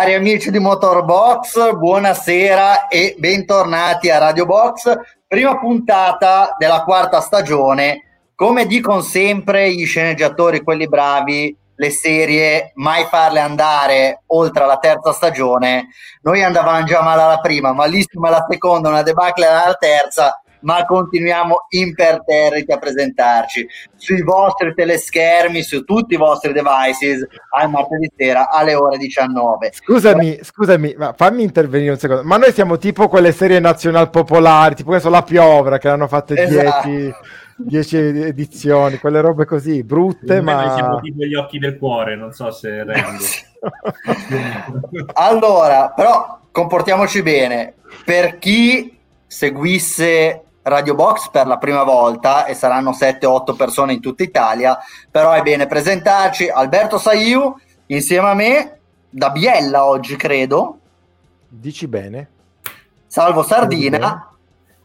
Cari amici di Motorbox, buonasera e bentornati a Radio Box, prima puntata della quarta stagione. Come dicono sempre gli sceneggiatori, quelli bravi, le serie mai farle andare oltre la terza stagione. Noi andavamo già male alla prima, malissima alla seconda, una debacle alla terza ma continuiamo imperterriti a presentarci sui vostri teleschermi, su tutti i vostri devices al martedì sera alle ore 19. Scusami, scusami, ma fammi intervenire un secondo. Ma noi siamo tipo quelle serie nazional popolari, tipo adesso La Piovra che hanno fatto 10 esatto. edizioni, quelle robe così brutte, ma noi siamo tipo gli occhi del cuore, non so se rendo. allora, però comportiamoci bene. Per chi seguisse Radio Box per la prima volta e saranno 7-8 persone in tutta Italia, però è bene presentarci Alberto Saiu insieme a me da Biella oggi credo. Dici bene. Salvo Sardina,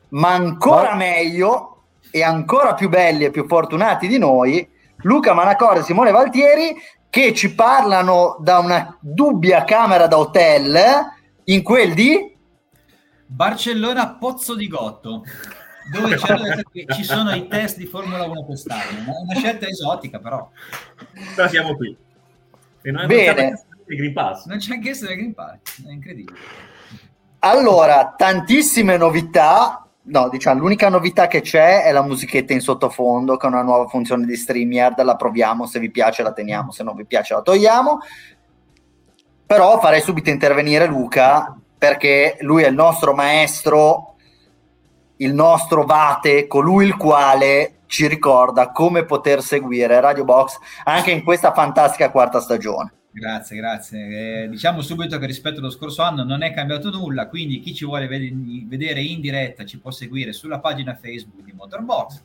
ma ancora no. meglio e ancora più belli e più fortunati di noi, Luca Manacore e Simone Valtieri che ci parlano da una dubbia camera da hotel in quel di Barcellona Pozzo di Gotto dove ci sono i test di Formula 1 quest'anno. È una scelta esotica, però. Però siamo qui. E non Bene. Green Pass. Non c'è anche essere Green Pass, è incredibile. Allora, tantissime novità. No, diciamo, l'unica novità che c'è è la musichetta in sottofondo, che è una nuova funzione di StreamYard. La proviamo, se vi piace la teniamo, se non vi piace la togliamo. Però farei subito intervenire Luca, perché lui è il nostro maestro il nostro Vate, colui il quale ci ricorda come poter seguire Radio Box anche in questa fantastica quarta stagione. Grazie, grazie. Eh, diciamo subito che rispetto allo scorso anno non è cambiato nulla, quindi chi ci vuole vedere in diretta ci può seguire sulla pagina Facebook di Motorbox,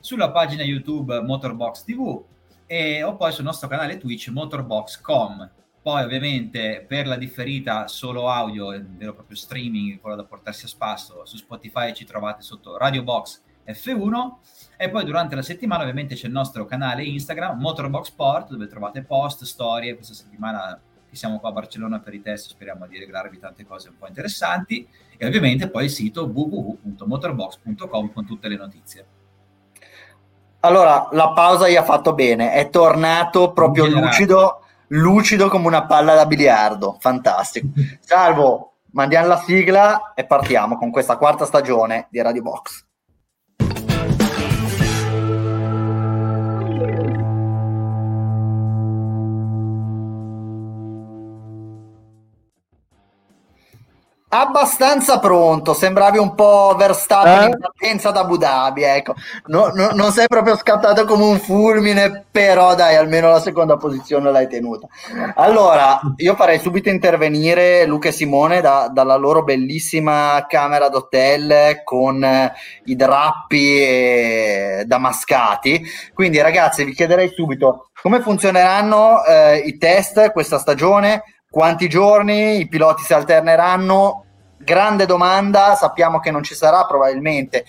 sulla pagina YouTube Motorbox TV e, o poi sul nostro canale Twitch Motorbox.com. Poi ovviamente per la differita solo audio, vero e proprio streaming, quello da portarsi a spasso, su Spotify ci trovate sotto Radio Box F1 e poi durante la settimana ovviamente c'è il nostro canale Instagram Motorbox Sport dove trovate post, storie, questa settimana che siamo qua a Barcellona per i test, speriamo di regalarvi tante cose un po' interessanti. E ovviamente poi il sito www.motorbox.com con tutte le notizie. Allora, la pausa gli ha fatto bene, è tornato proprio lucido lucido come una palla da biliardo, fantastico. Salvo, mandiamo la sigla e partiamo con questa quarta stagione di Radio Box. Abbastanza pronto, sembravi un po' Verstappen eh? in partenza da Abu Dhabi, ecco. No, no, non sei proprio scattato come un fulmine, però dai, almeno la seconda posizione l'hai tenuta. Allora, io farei subito intervenire Luca e Simone da, dalla loro bellissima camera d'hotel con eh, i drappi eh, damascati. Quindi ragazzi, vi chiederei subito come funzioneranno eh, i test questa stagione, quanti giorni i piloti si alterneranno? Grande domanda, sappiamo che non ci sarà probabilmente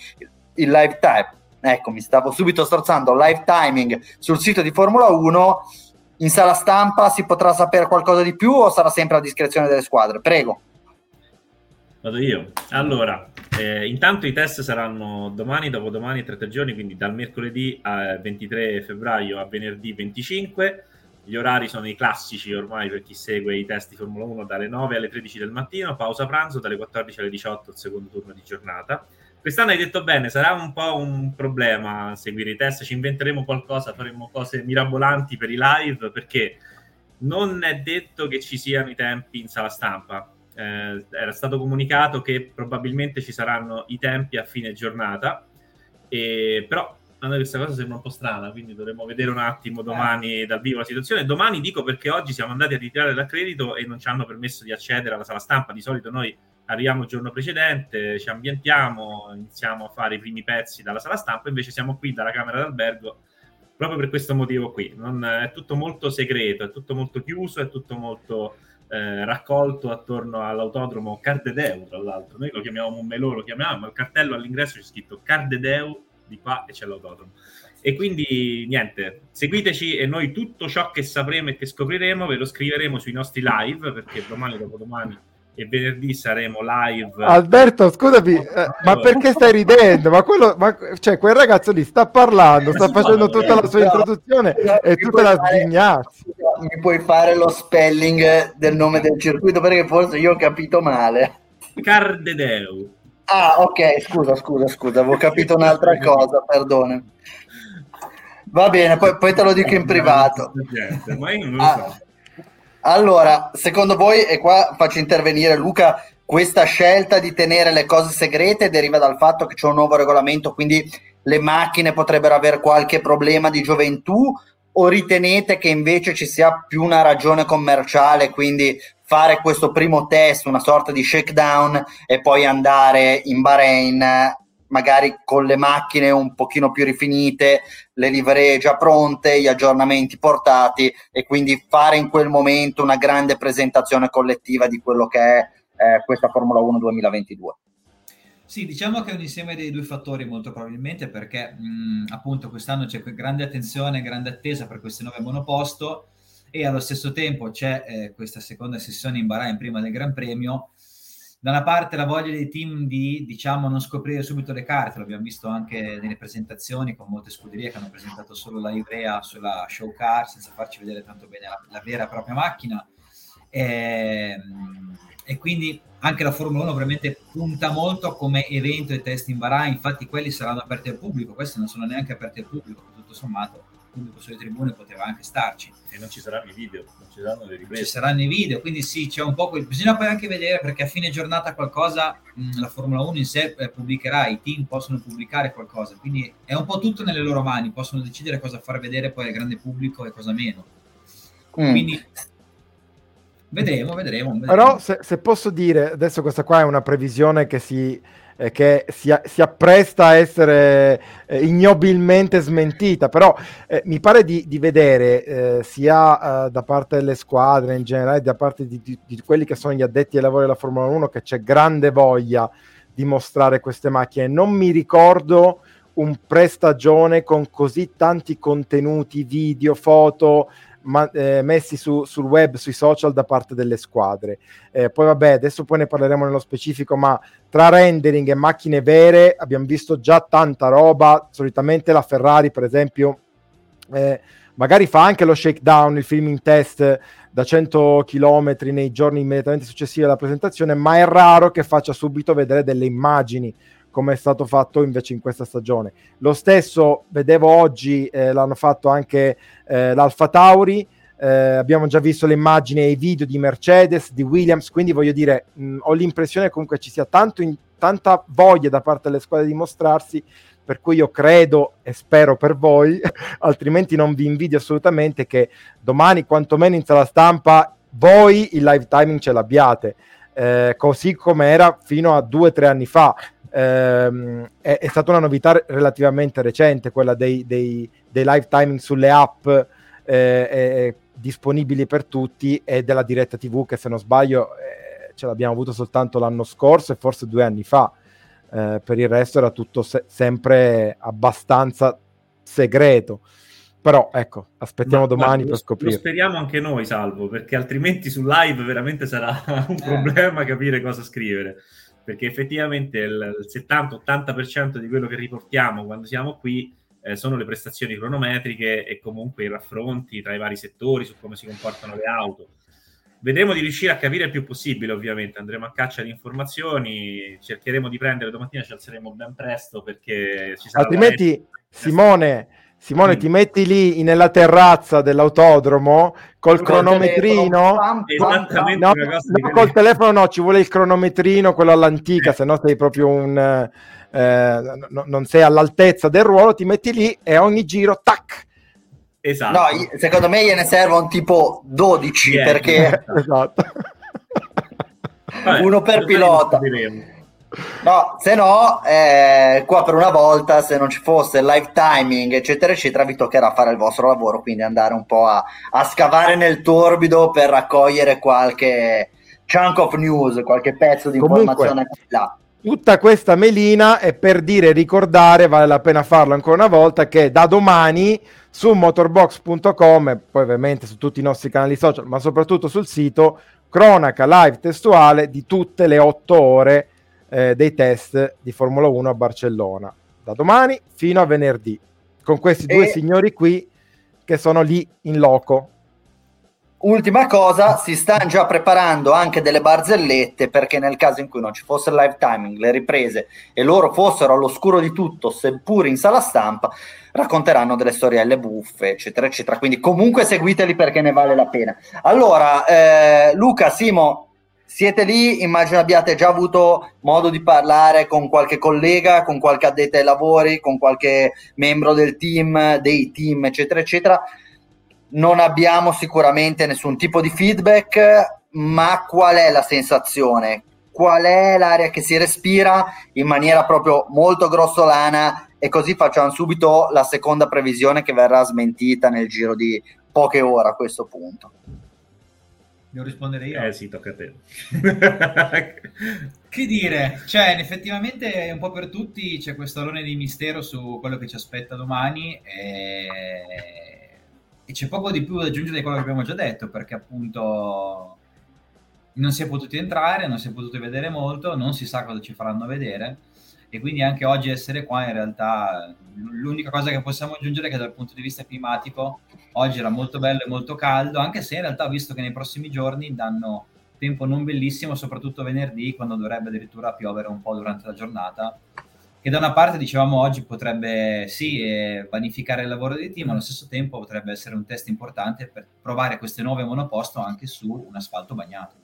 il live time. Ecco, mi stavo subito strozzando live timing sul sito di Formula 1. In sala stampa si potrà sapere qualcosa di più o sarà sempre a discrezione delle squadre? Prego. Vado io. Allora, eh, intanto i test saranno domani, dopodomani, tre giorni, quindi dal mercoledì 23 febbraio a venerdì 25 gli orari sono i classici ormai per chi segue i test di Formula 1 dalle 9 alle 13 del mattino, pausa pranzo, dalle 14 alle 18 il secondo turno di giornata. Quest'anno hai detto bene, sarà un po' un problema seguire i test, ci inventeremo qualcosa, faremo cose mirabolanti per i live perché non è detto che ci siano i tempi in sala stampa. Eh, era stato comunicato che probabilmente ci saranno i tempi a fine giornata, e, però a noi questa cosa sembra un po' strana, quindi dovremmo vedere un attimo domani eh. dal vivo la situazione. Domani dico perché oggi siamo andati a ritirare l'accredito e non ci hanno permesso di accedere alla sala stampa. Di solito noi arriviamo il giorno precedente, ci ambientiamo, iniziamo a fare i primi pezzi dalla sala stampa, invece siamo qui dalla camera d'albergo proprio per questo motivo qui. Non, è tutto molto segreto, è tutto molto chiuso, è tutto molto eh, raccolto attorno all'autodromo Cardedeu, tra l'altro. Noi lo chiamiamo Momelò, lo chiamiamo, ma il cartello all'ingresso c'è scritto Cardedeu di qua e c'è l'autodromo. E quindi niente, seguiteci e noi tutto ciò che sapremo e che scopriremo ve lo scriveremo sui nostri live perché domani, dopodomani e venerdì saremo live. Alberto, scusami, eh, ma perché stai ridendo? Ma, quello, ma cioè, quel ragazzo lì sta parlando, sta facendo tutta la sua introduzione e tu te la sghignazzi. Mi puoi fare lo spelling del nome del circuito perché forse io ho capito male. Cardedeu. Ah, ok, scusa, scusa, scusa, avevo capito un'altra cosa, perdone. Va bene, poi, poi te lo dico in privato. Ma io non lo so. Ah, allora, secondo voi, e qua faccio intervenire Luca, questa scelta di tenere le cose segrete deriva dal fatto che c'è un nuovo regolamento, quindi le macchine potrebbero avere qualche problema di gioventù o ritenete che invece ci sia più una ragione commerciale, quindi fare questo primo test, una sorta di shakedown e poi andare in Bahrain magari con le macchine un pochino più rifinite, le livree già pronte, gli aggiornamenti portati e quindi fare in quel momento una grande presentazione collettiva di quello che è eh, questa Formula 1 2022. Sì, diciamo che è un insieme dei due fattori molto probabilmente perché mh, appunto quest'anno c'è grande attenzione, grande attesa per queste nuove monoposto e allo stesso tempo c'è eh, questa seconda sessione in Bahrain prima del Gran Premio. Da una parte la voglia dei team di diciamo non scoprire subito le carte, l'abbiamo visto anche nelle presentazioni con molte scuderie che hanno presentato solo la livrea sulla show car senza farci vedere tanto bene la, la vera e propria macchina. E, ehm, e, quindi anche la Formula 1 ovviamente punta molto come evento e test in Bahrain, infatti quelli saranno aperti al pubblico, questi non sono neanche aperti al pubblico, tutto sommato pubblico sulle tribune poteva anche starci. E non ci saranno i video, non ci saranno le riprese. Ci saranno i video, quindi sì, c'è un po' quel... Bisogna poi anche vedere perché a fine giornata qualcosa mh, la Formula 1 in sé eh, pubblicherà, i team possono pubblicare qualcosa, quindi è un po' tutto nelle loro mani, possono decidere cosa far vedere poi al grande pubblico e cosa meno. Mm. Quindi vedremo, vedremo. Però se, se posso dire, adesso questa qua è una previsione che si eh, che si, si, appresta a essere eh, ignobilmente smentita, però eh, mi pare di, di vedere eh, sia eh, da parte delle squadre in generale, da parte di, di, di, quelli che sono gli addetti ai lavori della Formula 1, che c'è grande voglia di mostrare queste macchine. Non mi ricordo un prestagione con così tanti contenuti, video, foto, ma, eh, messi su, sul web, sui social da parte delle squadre. Eh, poi vabbè, adesso poi ne parleremo nello specifico, ma tra rendering e macchine vere abbiamo visto già tanta roba, solitamente la Ferrari per esempio eh, magari fa anche lo shakedown, il filming test da 100 km nei giorni immediatamente successivi alla presentazione, ma è raro che faccia subito vedere delle immagini come è stato fatto invece in questa stagione. Lo stesso vedevo oggi, eh, l'hanno fatto anche eh, l'Alfa Tauri, eh, abbiamo già visto le immagini e i video di Mercedes, di Williams, quindi voglio dire, mh, ho l'impressione comunque ci sia in, tanta voglia da parte delle squadre di mostrarsi, per cui io credo e spero per voi, altrimenti non vi invidio assolutamente che domani quantomeno in sala stampa voi il live timing ce l'abbiate. Eh, così come era fino a due o tre anni fa ehm, è, è, stata una novità relativamente recente, quella dei, dei, dei live timing sulle app eh, disponibili per tutti e della diretta TV che se non sbaglio eh, ce l'abbiamo avuto soltanto l'anno scorso e forse due anni fa. Eh, per il resto era tutto se- sempre abbastanza segreto. Però ecco, aspettiamo ma, domani ma per scoprire. Lo speriamo anche noi, Salvo, perché altrimenti su live veramente sarà un eh. problema capire cosa scrivere perché effettivamente il 70-80% di quello che riportiamo quando siamo qui eh, sono le prestazioni cronometriche e comunque i raffronti tra i vari settori su come si comportano le auto. Vedremo di riuscire a capire il più possibile, ovviamente. Andremo a caccia di informazioni, cercheremo di prendere domattina, ci alzeremo ben presto perché ci sarà. Altrimenti, Simone, Simone, mm. ti metti lì nella terrazza dell'autodromo col con cronometrino. Esattamente. No, no col telefono no, ci vuole il cronometrino, quello all'antica, eh. se no sei proprio un... Eh, no, non sei all'altezza del ruolo, ti metti lì e ogni giro, tac! Esatto. No, secondo me gliene servono tipo 12 yeah, perché... esatto. Uno per pilota. Vedremo. No, se no, eh, qua per una volta, se non ci fosse il live timing, eccetera, eccetera, vi toccherà fare il vostro lavoro, quindi andare un po' a, a scavare nel torbido per raccogliere qualche chunk of news, qualche pezzo di Comunque, informazione là. tutta questa melina è per dire ricordare, vale la pena farlo ancora una volta, che da domani su motorbox.com e poi ovviamente su tutti i nostri canali social, ma soprattutto sul sito, cronaca live testuale di tutte le otto ore eh, dei test di Formula 1 a Barcellona, da domani fino a venerdì, con questi due signori qui che sono lì in loco Ultima cosa, si stanno già preparando anche delle barzellette perché nel caso in cui non ci fosse il live timing, le riprese e loro fossero all'oscuro di tutto, seppur in sala stampa, racconteranno delle storielle buffe, eccetera, eccetera. Quindi comunque seguiteli perché ne vale la pena. Allora, eh, Luca, Simo, siete lì, immagino abbiate già avuto modo di parlare con qualche collega, con qualche addetta ai lavori, con qualche membro del team, dei team, eccetera, eccetera non abbiamo sicuramente nessun tipo di feedback, ma qual è la sensazione? Qual è l'aria che si respira in maniera proprio molto grossolana? E così facciamo subito la seconda previsione che verrà smentita nel giro di poche ore a questo punto. Devo rispondere io? Eh sì, tocca a te. che dire, cioè effettivamente un po' per tutti c'è questo alone di mistero su quello che ci aspetta domani e e c'è poco di più da aggiungere di quello che abbiamo già detto, perché appunto non si è potuti entrare, non si è potuto vedere molto, non si sa cosa ci faranno vedere e quindi anche oggi essere qua in realtà l'unica cosa che possiamo aggiungere è che dal punto di vista climatico oggi era molto bello e molto caldo, anche se in realtà ho visto che nei prossimi giorni danno tempo non bellissimo, soprattutto venerdì quando dovrebbe addirittura piovere un po' durante la giornata che da una parte dicevamo oggi potrebbe sì eh, vanificare il lavoro dei team, ma allo stesso tempo potrebbe essere un test importante per provare queste nuove monoposto anche su un asfalto bagnato.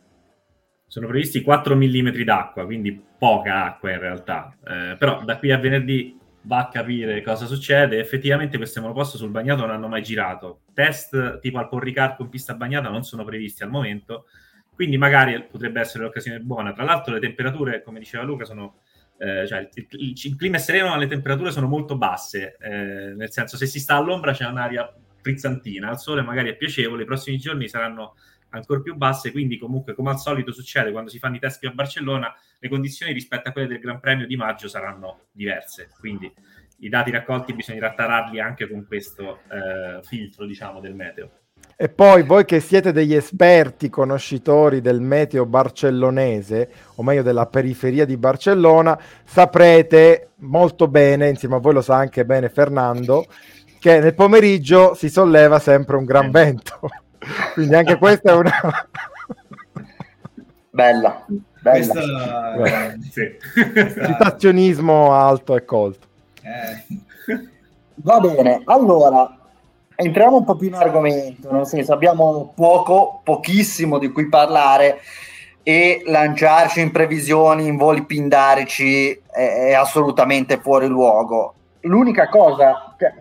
Sono previsti 4 mm d'acqua, quindi poca acqua in realtà, eh, però da qui a venerdì va a capire cosa succede. Effettivamente queste monoposto sul bagnato non hanno mai girato. Test tipo al Porricard con pista bagnata non sono previsti al momento, quindi magari potrebbe essere l'occasione buona. Tra l'altro le temperature, come diceva Luca, sono eh, cioè il, il, il, clima è sereno ma le temperature sono molto basse, eh, nel senso se si sta all'ombra c'è un'aria frizzantina, al sole magari è piacevole, i prossimi giorni saranno ancora più basse, quindi comunque come al solito succede quando si fanno i test qui a Barcellona, le condizioni rispetto a quelle del Gran Premio di maggio saranno diverse, quindi i dati raccolti bisognerà tararli anche con questo eh, filtro diciamo del meteo. E poi voi che siete degli esperti conoscitori del meteo barcellonese, o meglio della periferia di Barcellona, saprete molto bene, insieme a voi lo sa anche bene Fernando, che nel pomeriggio si solleva sempre un gran vento. Quindi anche questa è una... bella, bella. Questa... Sì. Citazionismo alto e colto. Eh. Va bene, allora entriamo un po' più in argomento, nel senso abbiamo poco, pochissimo di cui parlare e lanciarci in previsioni, in voli pindarici è, è assolutamente fuori luogo. L'unica cosa, cioè,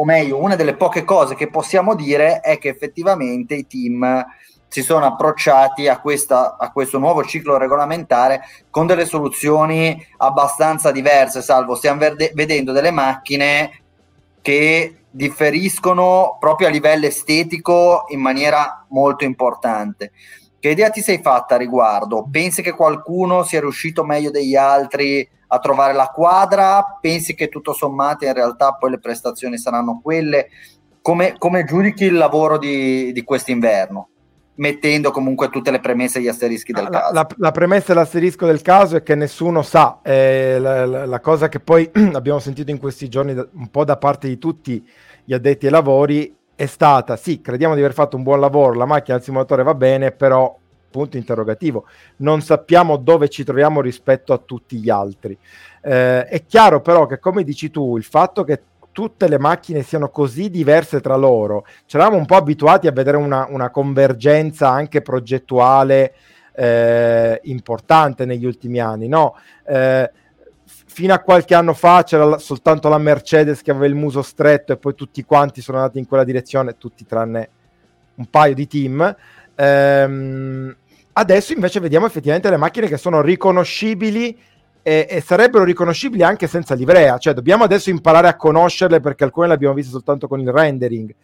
o meglio, una delle poche cose che possiamo dire è che effettivamente i team si sono approcciati a, questa, a questo nuovo ciclo regolamentare con delle soluzioni abbastanza diverse, salvo stiamo verde- vedendo delle macchine che differiscono proprio a livello estetico in maniera molto importante. Che idea ti sei fatta a riguardo? Pensi che qualcuno sia riuscito meglio degli altri a trovare la quadra? Pensi che tutto sommato in realtà poi le prestazioni saranno quelle? Come, come giudichi il lavoro di, di quest'inverno? mettendo comunque tutte le premesse e gli asterischi del la, caso. La, la, premessa e l'asterisco del caso è che nessuno sa, eh, la, la, cosa che poi abbiamo sentito in questi giorni un po' da parte di tutti gli addetti ai lavori è stata, sì, crediamo di aver fatto un buon lavoro, la macchina del simulatore va bene, però punto interrogativo, non sappiamo dove ci troviamo rispetto a tutti gli altri. Eh, è chiaro però che come dici tu, il fatto che tutte le macchine siano così diverse tra loro, ci eravamo un po' abituati a vedere una, una convergenza anche progettuale eh, importante negli ultimi anni, no? Eh, fino a qualche anno fa c'era soltanto la Mercedes che aveva il muso stretto e poi tutti quanti sono andati in quella direzione, tutti tranne un paio di team. Ehm, adesso invece vediamo effettivamente le macchine che sono riconoscibili e, e, sarebbero riconoscibili anche senza livrea, cioè dobbiamo adesso imparare a conoscerle perché alcune le abbiamo viste soltanto con il rendering,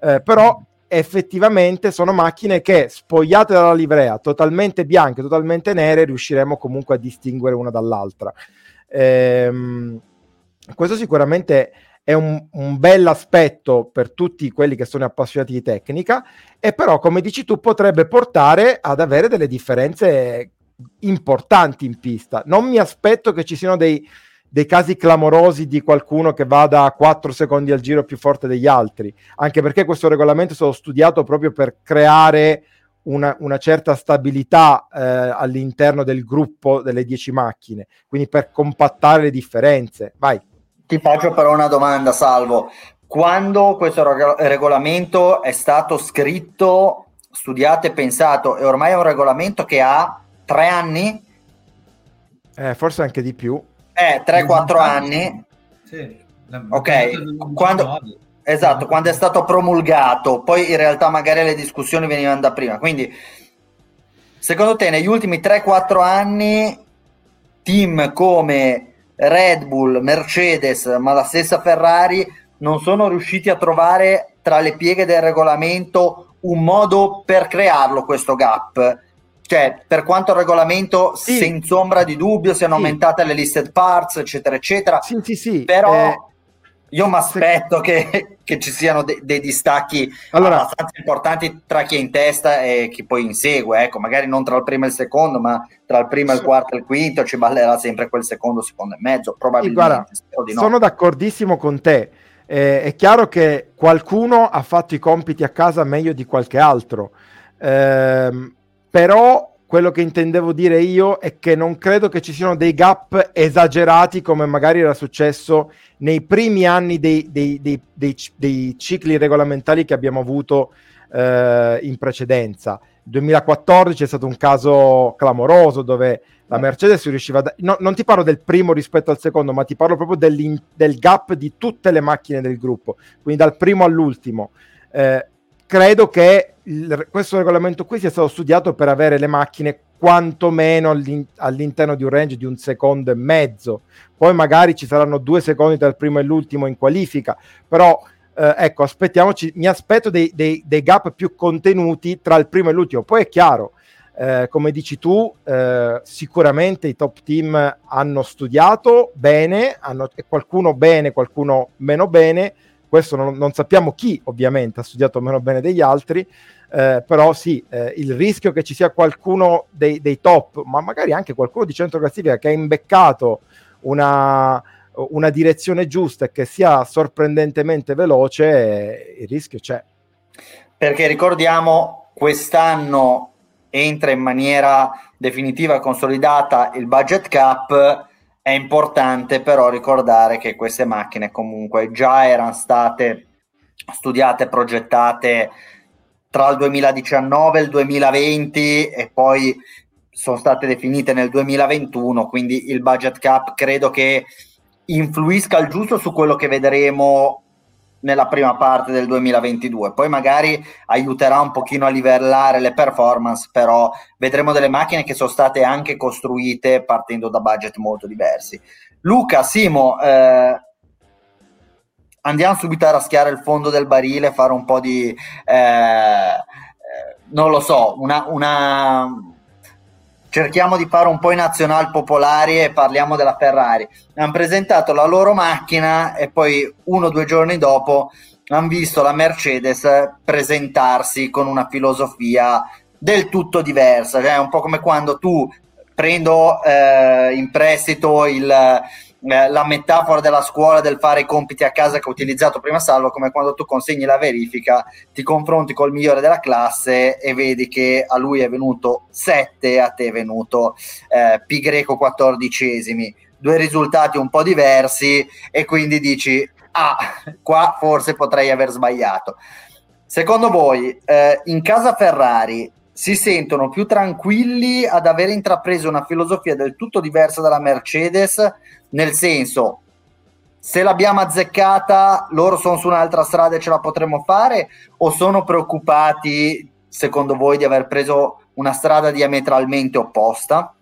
eh, però effettivamente sono macchine che spogliate dalla livrea, totalmente bianche, totalmente nere, riusciremo comunque a distinguere una dall'altra. Ehm, questo sicuramente è un, un bel aspetto per tutti quelli che sono appassionati di tecnica e però come dici tu potrebbe portare ad avere delle differenze importanti in pista. Non mi aspetto che ci siano dei, dei casi clamorosi di qualcuno che vada a 4 secondi al giro più forte degli altri, anche perché questo regolamento è stato studiato proprio per creare una, una certa stabilità eh, all'interno del gruppo delle 10 macchine, quindi per compattare le differenze. Vai. Ti faccio però una domanda, Salvo. Quando questo reg- regolamento è stato scritto, studiato e pensato, e ormai è un regolamento che ha tre anni? Eh, forse anche di più. Eh, 3-4 anni. Sì. Ok, quando, esatto, quando è stato promulgato, poi in realtà magari le discussioni venivano da prima. Quindi, secondo te, negli ultimi 3-4 anni, team come Red Bull, Mercedes, ma la stessa Ferrari non sono riusciti a trovare tra le pieghe del regolamento un modo per crearlo questo gap cioè, per quanto il regolamento, sì. senza ombra di dubbio, siano sì. aumentate le listed parts, eccetera, eccetera. Sì, sì, sì. Però eh, io mi aspetto che, che, ci siano de- dei distacchi allora, abbastanza importanti tra chi è in testa e chi poi insegue. Ecco, magari non tra il primo e il secondo, ma tra il primo, il quarto e il quinto ci ballerà sempre quel secondo, secondo e mezzo. Probabilmente. Guarda, no. Sono d'accordissimo con te. Eh, è chiaro che qualcuno ha fatto i compiti a casa meglio di qualche altro. Eh, però quello che intendevo dire io è che non credo che ci siano dei gap esagerati come magari era successo nei primi anni dei, dei, dei, dei cicli regolamentari che abbiamo avuto eh, in precedenza. Il 2014 è stato un caso clamoroso dove la Mercedes riusciva a... Da- no, non ti parlo del primo rispetto al secondo, ma ti parlo proprio del gap di tutte le macchine del gruppo, quindi dal primo all'ultimo. Eh, credo che il, questo regolamento qui sia stato studiato per avere le macchine quantomeno all'in, all'interno di un range di un secondo e mezzo. Poi magari ci saranno due secondi tra il primo e l'ultimo in qualifica, però eh, ecco, aspettiamoci, mi aspetto dei, dei, dei, gap più contenuti tra il primo e l'ultimo. Poi è chiaro, eh, come dici tu, eh, sicuramente i top team hanno studiato bene, hanno, qualcuno bene, qualcuno meno bene, questo non, non, sappiamo chi ovviamente ha studiato meno bene degli altri, eh, però sì, eh, il rischio che ci sia qualcuno dei, dei, top, ma magari anche qualcuno di centro classifica che ha imbeccato una, una direzione giusta e che sia sorprendentemente veloce, il rischio c'è. Perché ricordiamo, quest'anno entra in maniera definitiva e consolidata il budget cap è importante però ricordare che queste macchine comunque già erano state studiate, progettate tra il 2019 e il 2020 e poi sono state definite nel 2021, quindi il budget cap credo che influisca al giusto su quello che vedremo nella prima parte del 2022. Poi magari aiuterà un pochino a livellare le performance, però vedremo delle macchine che sono state anche costruite partendo da budget molto diversi. Luca, Simo, eh, andiamo subito a raschiare il fondo del barile, fare un po' di... Eh, eh non lo so, una, una cerchiamo di fare un po' i nazional popolari e parliamo della Ferrari. Hanno presentato la loro macchina e poi uno o due giorni dopo hanno visto la Mercedes presentarsi con una filosofia del tutto diversa, cioè un po' come quando tu prendo eh, in prestito il eh, la metafora della scuola del fare i compiti a casa che ho utilizzato prima Salvo, come quando tu consegni la verifica, ti confronti col migliore della classe e vedi che a lui è venuto 7 a te è venuto eh, pi greco 14 due risultati un po' diversi e quindi dici ah, qua forse potrei aver sbagliato. Secondo voi, eh, in casa Ferrari si sentono più tranquilli ad aver intrapreso una filosofia del tutto diversa dalla Mercedes nel senso se l'abbiamo azzeccata loro sono su un'altra strada e ce la potremo fare o sono preoccupati secondo voi di aver preso una strada diametralmente opposta?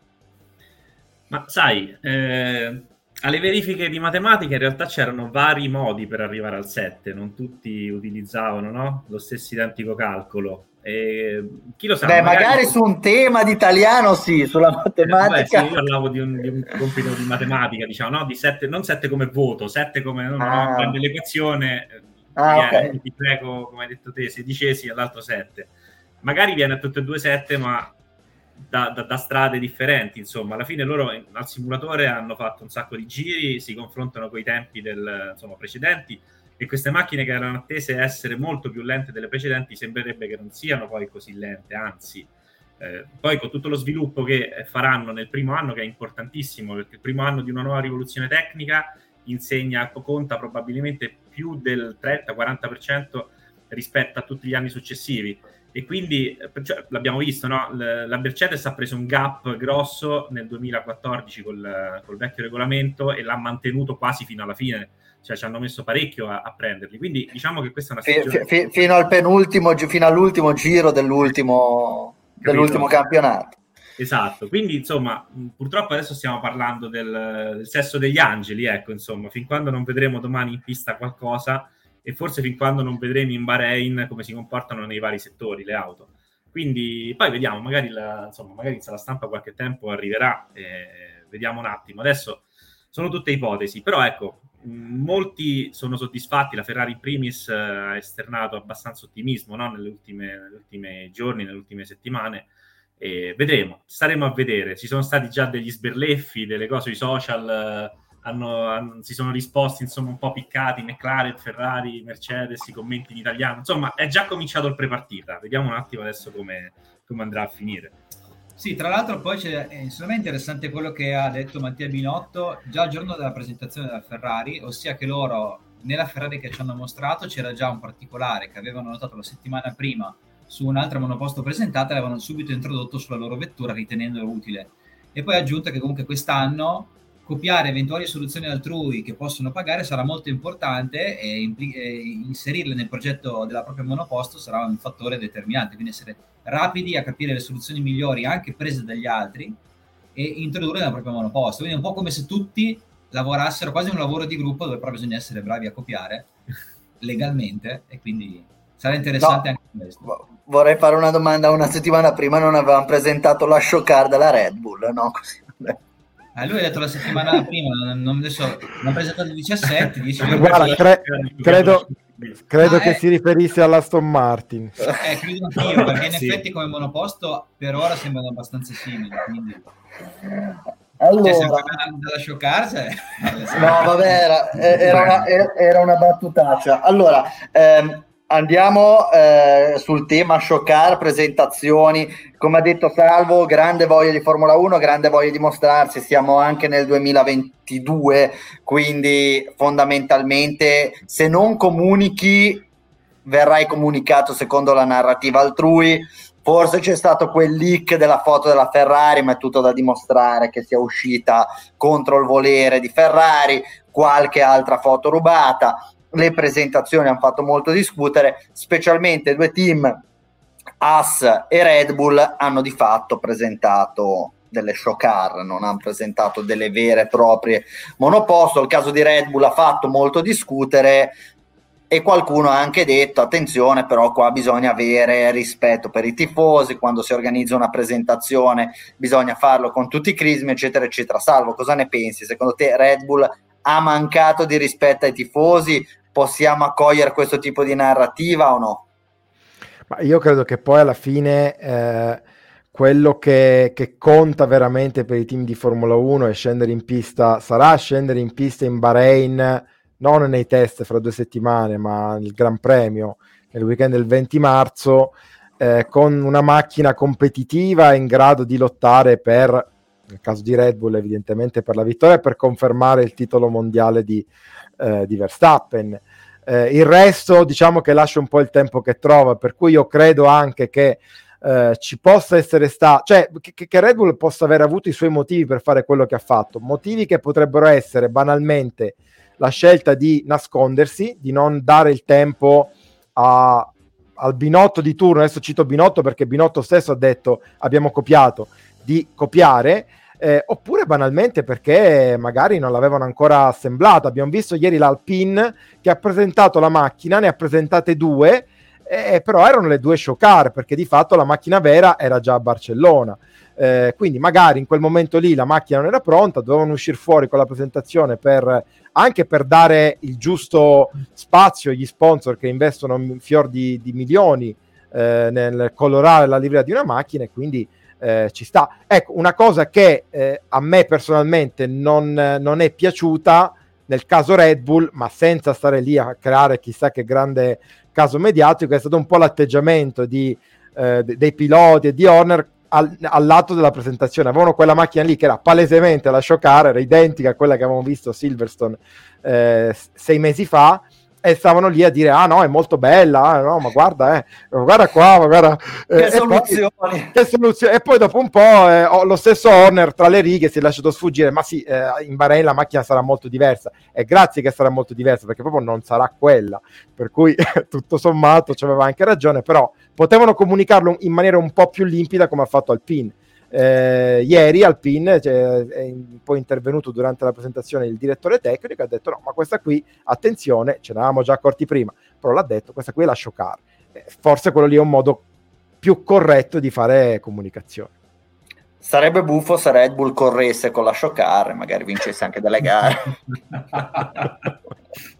Ma sai, eh, alle verifiche di matematica in realtà c'erano vari modi per arrivare al 7, non tutti utilizzavano no? lo stesso identico calcolo. Chi lo sa? Beh, magari... magari su un tema di italiano sì, sulla matematica. Eh, beh, sì, io parlavo di un, di un, compito di matematica, diciamo, no? Di 7, non 7 come voto, 7 come no, ah. no, nell'equazione. Ah, okay. Ti prego, come hai detto te, sedicesi all'altro 7. Magari viene a tutte e due 7, ma da, da, da, strade differenti. Insomma, alla fine loro al simulatore hanno fatto un sacco di giri, si confrontano con i tempi del, insomma, precedenti e queste macchine che erano attese essere molto più lente delle precedenti sembrerebbe che non siano poi così lente, anzi. Eh, poi con tutto lo sviluppo che faranno nel primo anno, che è importantissimo, perché il primo anno di una nuova rivoluzione tecnica insegna, conta probabilmente più del 30-40% rispetto a tutti gli anni successivi e quindi cioè, l'abbiamo visto, no? la Mercedes ha preso un gap grosso nel 2014 col, col, vecchio regolamento e l'ha mantenuto quasi fino alla fine, cioè ci hanno messo parecchio a, a prenderli. Quindi diciamo che questa è una stagione... F- f- fino, al penultimo, fino all'ultimo giro dell'ultimo, dell'ultimo campionato. Esatto, quindi insomma, purtroppo adesso stiamo parlando del, del sesso degli angeli, ecco, insomma, fin quando non vedremo domani in pista qualcosa e forse fin quando non vedremo in Bahrain come si comportano nei vari settori le auto. Quindi poi vediamo, magari la, insomma, magari la stampa qualche tempo arriverà, eh, vediamo un attimo. Adesso sono tutte ipotesi, però ecco, molti sono soddisfatti, la Ferrari in primis eh, ha esternato abbastanza ottimismo no? nelle, ultime, negli ultimi giorni, nelle ultime settimane, e vedremo, staremo a vedere. Ci sono stati già degli sberleffi, delle cose sui social hanno, hanno, si sono risposti insomma un po' piccati McLaren, Ferrari, Mercedes, i commenti in italiano. Insomma è già cominciato il prepartita. Vediamo un attimo adesso come, come andrà a finire. Sì, tra l'altro poi c'è, è estremamente interessante quello che ha detto Mattia Binotto già il giorno della presentazione della Ferrari, ossia che loro nella Ferrari che ci hanno mostrato c'era già un particolare che avevano notato la settimana prima su un'altra monoposto presentata e l'avevano subito introdotto sulla loro vettura ritenendolo utile. E poi ha aggiunto che comunque quest'anno copiare eventuali soluzioni altrui che possono pagare sarà molto importante e, impli- e, inserirle nel progetto della propria monoposto sarà un fattore determinante, quindi essere rapidi a capire le soluzioni migliori anche prese dagli altri e introdurre nella propria monoposto. Quindi è un po' come se tutti lavorassero quasi un lavoro di gruppo dove però bisogna essere bravi a copiare legalmente e quindi sarà interessante no, anche questo. Vorrei fare una domanda, una settimana prima non avevamo presentato la show card della Red Bull, no? Così. Ah, lui ha detto la settimana prima, non, adesso l'ha presentato il 17, 10 Guarda, cre- credo, credo ah, che eh. si riferisse all'Aston Martin. Eh, credo anch'io, perché in sì. effetti come monoposto per ora sembrano abbastanza simili. Quindi... Allora, cioè, dalla showcars eh, no vabbè era, era, una, era una battutaccia allora ehm, Andiamo eh, sul tema show presentazioni. Come ha detto Salvo, grande voglia di Formula 1, grande voglia di mostrarsi. Siamo anche nel 2022, quindi fondamentalmente se non comunichi, verrai comunicato secondo la narrativa altrui. Forse c'è stato quel leak della foto della Ferrari, ma è tutto da dimostrare che sia uscita contro il volere di Ferrari, qualche altra foto rubata le presentazioni hanno fatto molto discutere, specialmente due team, Haas e Red Bull, hanno di fatto presentato delle show car, non hanno presentato delle vere e proprie monoposto. Il caso di Red Bull ha fatto molto discutere e qualcuno ha anche detto attenzione però qua bisogna avere rispetto per i tifosi quando si organizza una presentazione bisogna farlo con tutti i crismi eccetera eccetera. Salvo cosa ne pensi? Secondo te Red Bull ha mancato di rispetto ai tifosi possiamo accogliere questo tipo di narrativa o no? Ma io credo che poi alla fine eh, quello che, che, conta veramente per i team di Formula 1 è scendere in pista, sarà scendere in pista in Bahrain, non nei test fra due settimane, ma nel Gran Premio nel weekend del 20 marzo, eh, con una macchina competitiva in grado di lottare per, nel caso di Red Bull evidentemente per la vittoria, per confermare il titolo mondiale di, eh, di Verstappen. Eh, il resto diciamo che lascia un po' il tempo che trova, per cui io credo anche che eh, ci possa essere stato, cioè che, che, Red Bull possa aver avuto i suoi motivi per fare quello che ha fatto, motivi che potrebbero essere banalmente la scelta di nascondersi, di non dare il tempo a, al Binotto di turno, adesso cito Binotto perché Binotto stesso ha detto abbiamo copiato, di copiare eh, oppure banalmente perché magari non l'avevano ancora assemblata. Abbiamo visto ieri l'Alpine che ha presentato la macchina, ne ha presentate due, eh, però erano le due show car perché di fatto la macchina vera era già a Barcellona. Eh, quindi magari in quel momento lì la macchina non era pronta, dovevano uscire fuori con la presentazione per, anche per dare il giusto spazio agli sponsor che investono fior di, di milioni eh, nel colorare la livrea di una macchina e quindi eh, ci sta. Ecco, una cosa che eh, a me personalmente non, non, è piaciuta nel caso Red Bull, ma senza stare lì a creare chissà che grande caso mediatico, è stato un po' l'atteggiamento di, eh, dei piloti e di Horner al, lato della presentazione. Avevano quella macchina lì che era palesemente la Shocar, era identica a quella che avevamo visto a Silverstone eh, sei mesi fa e stavano lì a dire ah no è molto bella ah, no ma guarda eh, guarda qua ma guarda eh, che soluzioni poi, che soluzione e poi dopo un po' eh, lo stesso Horner tra le righe si è lasciato sfuggire ma sì eh, in Bahrain la macchina sarà molto diversa. E grazie che sarà molto diversa perché proprio non sarà quella. Per cui tutto sommato ci aveva anche ragione però potevano comunicarlo in maniera un po' più limpida come ha fatto Alpine eh, ieri Alpine cioè, è poi intervenuto durante la presentazione il direttore tecnico e ha detto no ma questa qui attenzione ce ne avevamo già accorti prima però l'ha detto questa qui è la show eh, forse quello lì è un modo più corretto di fare comunicazione Sarebbe buffo se Red Bull corresse con la show car e magari vincesse anche delle gare.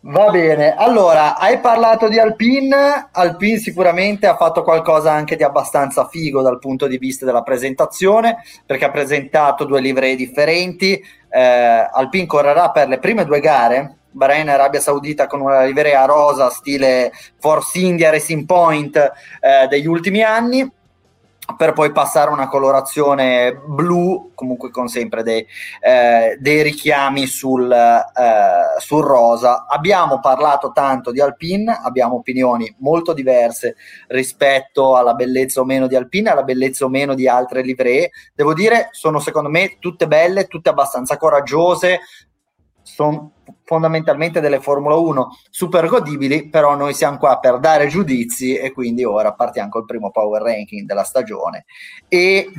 Va bene, allora hai parlato di Alpine, Alpine sicuramente ha fatto qualcosa anche di abbastanza figo dal punto di vista della presentazione perché ha presentato due livree differenti, eh, Alpine correrà per le prime due gare, Bahrain e Arabia Saudita con una livrea rosa stile Force India Racing Point eh, degli ultimi anni per poi passare a una colorazione blu, comunque con sempre dei, eh, dei richiami sul, eh, sul, rosa. Abbiamo parlato tanto di Alpine, abbiamo opinioni molto diverse rispetto alla bellezza o meno di Alpine, alla bellezza o meno di altre livree. Devo dire, sono secondo me tutte belle, tutte abbastanza coraggiose, sono fondamentalmente delle Formula 1 super godibili, però noi siamo qua per dare giudizi e quindi ora partiamo col primo power ranking della stagione e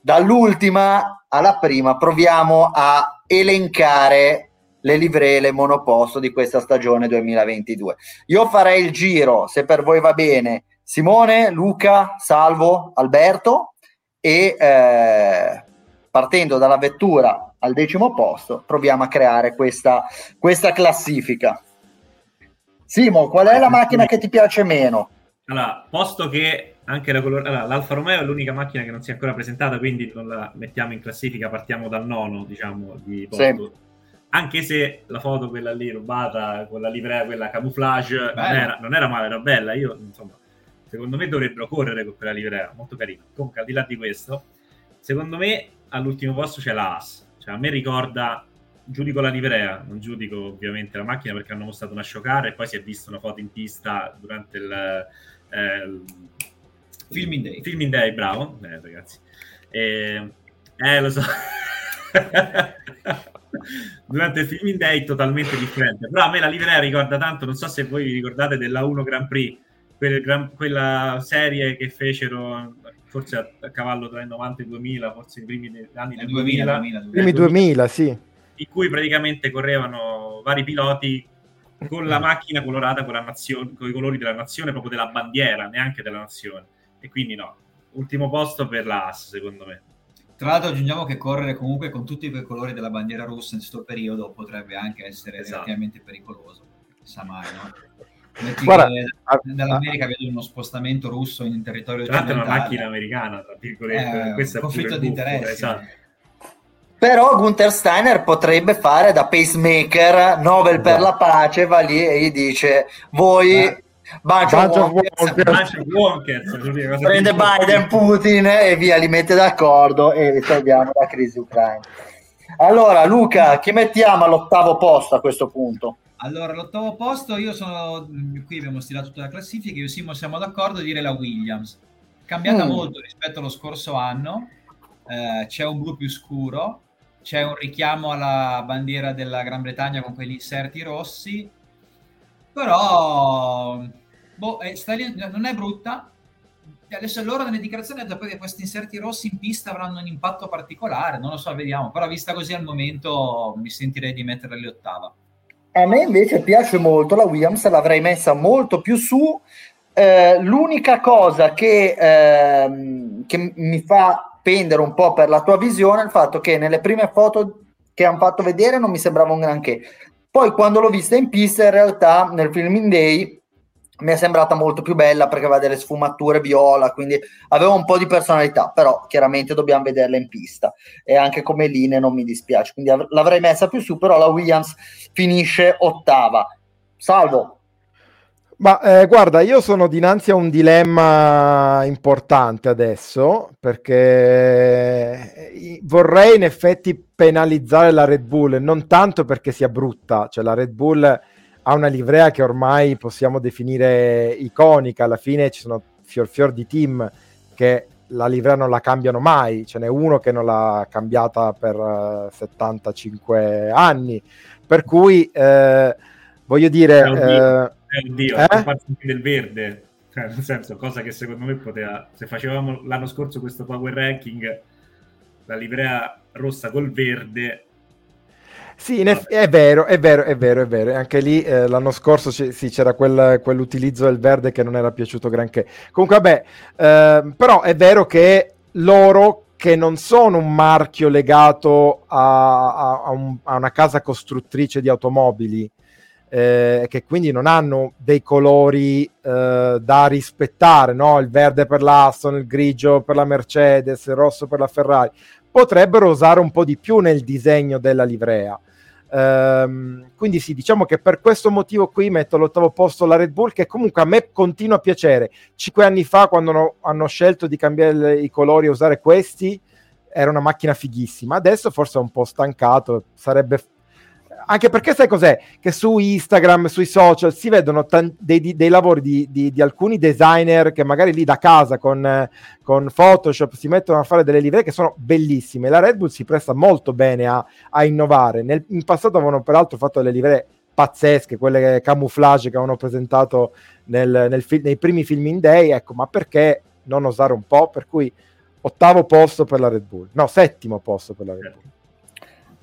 dall'ultima alla prima proviamo a elencare le livree, le monoposto di questa stagione 2022. Io farei il giro, se per voi va bene, Simone, Luca, Salvo, Alberto e eh, partendo dalla vettura al decimo posto, proviamo a creare questa, questa classifica. Simo, qual è la macchina che ti piace meno? Allora, posto che anche la color- allora, l'Alfa Romeo è l'unica macchina che non si è ancora presentata, quindi non la mettiamo in classifica, partiamo dal nono, diciamo, di posto. Sì. Anche se la foto, quella lì rubata, con la livrea, quella camouflage, non era, non era, male, era bella. Io, insomma, secondo me dovrebbero correre con quella livrea, molto carina. Comunque, al di là di questo, secondo me all'ultimo posto c'è la Haas cioè, a me ricorda, giudico la livrea, non giudico ovviamente la macchina perché hanno mostrato una show e poi si è vista una foto in pista durante il... Eh, Filming Day. Filming Day, bravo, eh, ragazzi. Eh, eh lo so. durante il Filming Day totalmente differente. Però a me la livrea ricorda tanto, non so se voi vi ricordate della 1 Grand Prix, quel, quella serie che fecero forse a, a, cavallo tra i 90 e i 2000, forse i primi anni del 2000, 2000, 2000, primi 2000, sì. In cui praticamente correvano vari piloti con la macchina colorata con, la nazione, con i colori della nazione, proprio della bandiera, neanche della nazione. E quindi no, ultimo posto per la AS, secondo me. Tra l'altro aggiungiamo che correre comunque con tutti quei colori della bandiera russa in questo periodo potrebbe anche essere esatto. relativamente pericoloso. Sa mai, no? Guarda, dall'America vedo uno spostamento russo in territorio. Tra una macchina americana, tra virgolette. Eh, Questo conflitto di interessi. Esatto. Però Gunther Steiner potrebbe fare da pacemaker, Nobel per la pace, va lì e gli dice voi... Eh. Bunch of Wonkers, prende Biden, Putin e via, li mette d'accordo e risolviamo la crisi ucraina. Allora, Luca, chi mettiamo all'ottavo posto a questo punto? Allora, all'ottavo posto io sono, qui abbiamo stilato tutta la classifica, io e Simo siamo d'accordo a dire la Williams. Cambiata mm. molto rispetto allo scorso anno, eh, c'è un blu più scuro, c'è un richiamo alla bandiera della Gran Bretagna con quegli inserti rossi, però boh, è, lì, non è brutta, adesso loro nelle dichiarazioni hanno detto che questi inserti rossi in pista avranno un impatto particolare, non lo so, vediamo, però vista così al momento mi sentirei di metterli ottava. A me invece piace molto la Williams, l'avrei messa molto più su. Eh, l'unica cosa che, ehm, che mi fa pendere un po' per la tua visione è il fatto che nelle prime foto che hanno fatto vedere non mi sembrava un granché. Poi quando l'ho vista in pista, in realtà nel filming day mi è sembrata molto più bella perché aveva delle sfumature viola, quindi aveva un po' di personalità, però chiaramente dobbiamo vederla in pista e anche come linee non mi dispiace, quindi av- l'avrei messa più su, però la Williams finisce ottava. Salvo. Ma eh, guarda, io sono dinanzi a un dilemma importante adesso perché eh, vorrei in effetti penalizzare la Red Bull, non tanto perché sia brutta, cioè la Red Bull ha una livrea che ormai possiamo definire iconica, alla fine ci sono fior fior di team che la livrea non la cambiano mai, ce n'è uno che non l'ha cambiata per uh, eh, 75 anni, per cui eh, voglio dire... Oddio, eh, oddio eh? del verde, cioè, nel senso, cosa che secondo me poteva, se facevamo l'anno scorso questo power ranking, la livrea rossa col verde sì, eff- è vero, è vero, è vero, è vero. Anche lì eh, l'anno scorso c- sì, c'era quel, quell'utilizzo del verde che non era piaciuto granché. Comunque, vabbè, eh, però è vero che loro che non sono un marchio legato a, a, a, un, a una casa costruttrice di automobili, eh, che quindi non hanno dei colori eh, da rispettare, no? il verde per l'Aston, il grigio per la Mercedes, il rosso per la Ferrari, potrebbero usare un po' di più nel disegno della livrea. Um, quindi sì, diciamo che per questo motivo qui metto all'ottavo posto la Red Bull, che comunque a me continua a piacere. Cinque anni fa, quando no, hanno scelto di cambiare i colori e usare questi, era una macchina fighissima. Adesso forse è un po' stancato, sarebbe anche perché sai cos'è? Che su Instagram, sui social si vedono t- dei, dei, lavori di, di, di, alcuni designer che magari lì da casa con, con, Photoshop si mettono a fare delle livree che sono bellissime. La Red Bull si presta molto bene a, a innovare. Nel, in passato avevano peraltro fatto delle livree pazzesche, quelle camouflage che avevano presentato nel, nel fi- nei primi film in day. Ecco, ma perché non osare un po'? Per cui ottavo posto per la Red Bull, no, settimo posto per la Red Bull.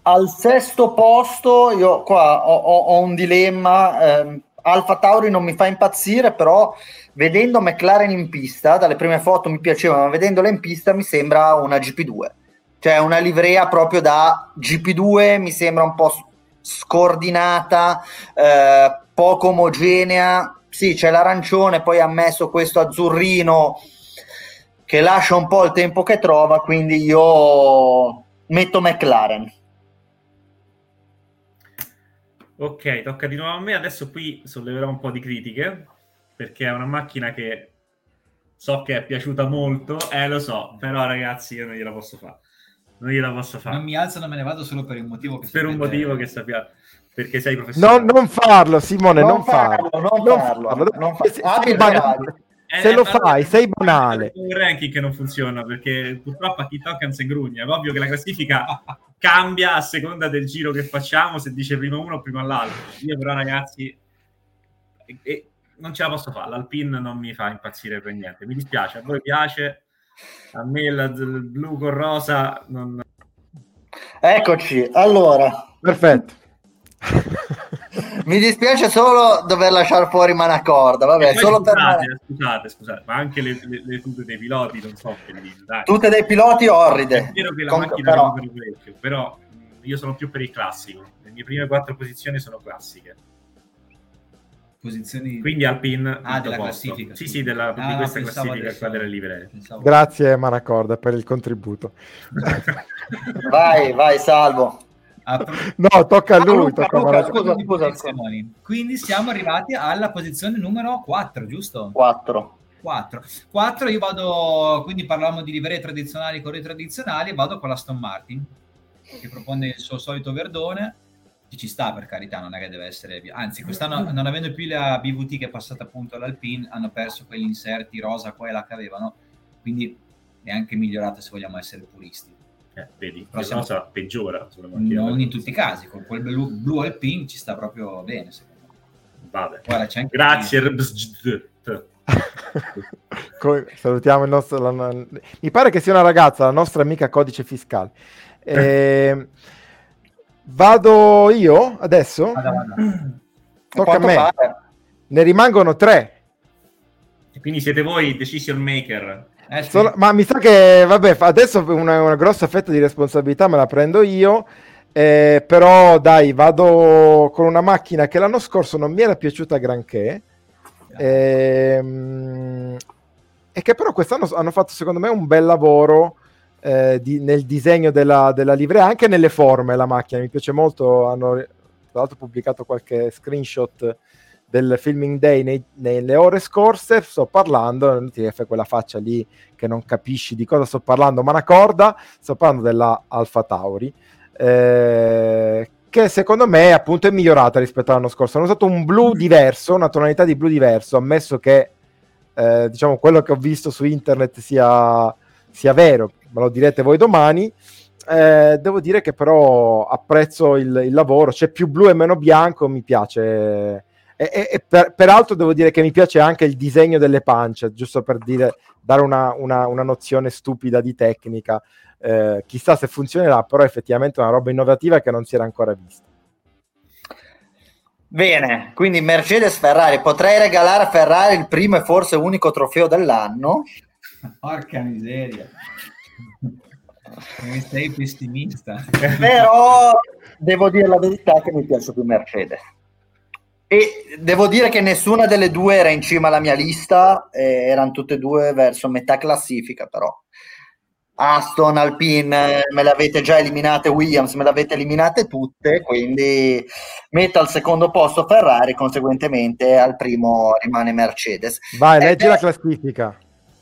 Al sesto posto, io qua ho, ho, ho un dilemma. Eh, Alfa Tauri non mi fa impazzire, però vedendo McLaren in pista, dalle prime foto mi piaceva, ma vedendola in pista mi sembra una GP2. Cioè una livrea proprio da GP2, mi sembra un po' scordinata, eh, poco omogenea. Sì, c'è l'arancione, poi ha messo questo azzurrino che lascia un po' il tempo che trova, quindi io metto McLaren. Ok, tocca di nuovo a me. Adesso qui solleverò un po' di critiche perché è una macchina che so che è piaciuta molto, eh lo so, però ragazzi io non gliela posso fare. Non gliela posso fare. Non mi alzo, non me ne vado solo per un motivo che Per un motivo che sappiamo perché sei professionista. No, non farlo, Simone, non, non farlo, farlo, non farlo. Non farlo. Non farlo. Non se eh, lo fai, sei banale. un ranking che non funziona perché purtroppo a chi tocca si grugna. È ovvio che la classifica cambia a seconda del giro che facciamo, se dice prima uno o prima l'altro. Io però ragazzi e, e non ce la posso fare, l'Alpine non mi fa impazzire per niente. Mi dispiace, a voi piace, a me il, il blu con rosa non... Eccoci, allora. Perfetto. Mi dispiace solo dover lasciare fuori Manacorda. Vabbè, solo scusate, per... scusate, scusate, ma anche le, le, le tute dei piloti non so che dire. Dai. Tutte dei piloti orride. È vero che la Con... macchina però... parecchio, però io sono più per il classico. Le mie prime quattro posizioni sono classiche. Posizioni... Quindi Alpine ah, della posto. classifica. Sì, sì, della, ah, di questa classifica adesso... qua delle livree. Grazie Manacorda per il contributo. vai, vai, salvo. No, tocca a lui. Tocca Luca, scusa, scusa, scusa. Quindi siamo arrivati alla posizione numero 4, giusto? 4. 4. 4 io vado, quindi parlavamo di livree tradizionali, corri tradizionali, vado con la Aston Martin, che propone il suo solito verdone, che ci sta per carità, non è che deve essere... Anzi, quest'anno non avendo più la BVT che è passata appunto all'Alpine, hanno perso quegli inserti rosa qua e là che avevano, quindi è anche migliorata se vogliamo essere puristi. Eh, vedi, la cosa peggiora Non in tutti i casi, con quel blu, blu alpin ci sta proprio bene, secondo me. Vabbè. Guarda, Grazie. salutiamo il nostro. La, mi pare che sia una ragazza, la nostra amica codice fiscale. Eh, vado io adesso? Vada, vada. Tocca a me. Fare? Ne rimangono tre. Quindi siete voi decision maker. Eh, sì. Solo, ma mi sa che, vabbè, adesso una, una, grossa fetta di responsabilità me la prendo io. Eh, però dai, vado con una macchina che l'anno scorso non mi era piaciuta granché. Ehm, e che però quest'anno hanno fatto secondo me un bel lavoro eh, di, nel disegno della, della, livrea, anche nelle forme la macchina, mi piace molto, hanno tra l'altro pubblicato qualche screenshot del filming day nei, nelle ore scorse, sto parlando, ti fai quella faccia lì che non capisci di cosa sto parlando, ma una corda, sto parlando della Alfa Tauri, eh, che secondo me appunto è migliorata rispetto all'anno scorso. Hanno usato un blu diverso, una tonalità di blu diverso, ammesso che eh, diciamo quello che ho visto su internet sia, sia vero, me lo direte voi domani. Eh, devo dire che però apprezzo il, il, lavoro, c'è più blu e meno bianco, mi piace. E, e, e per, peraltro devo dire che mi piace anche il disegno delle pance, giusto per dire, dare una, una, una nozione stupida di tecnica. Eh, chissà se funzionerà, però effettivamente è una roba innovativa che non si era ancora vista. Bene, quindi Mercedes Ferrari, potrei regalare a Ferrari il primo e forse unico trofeo dell'anno. Porca miseria. Sei pessimista. Però devo dire la verità che mi piace più Mercedes. E devo dire che nessuna delle due era in cima alla mia lista, eh, erano tutte e due verso metà classifica, però Aston, Alpine, me le avete già eliminate, Williams me le avete eliminate tutte, quindi metto al secondo posto Ferrari, conseguentemente al primo rimane Mercedes. Vai, È leggi be- la classifica.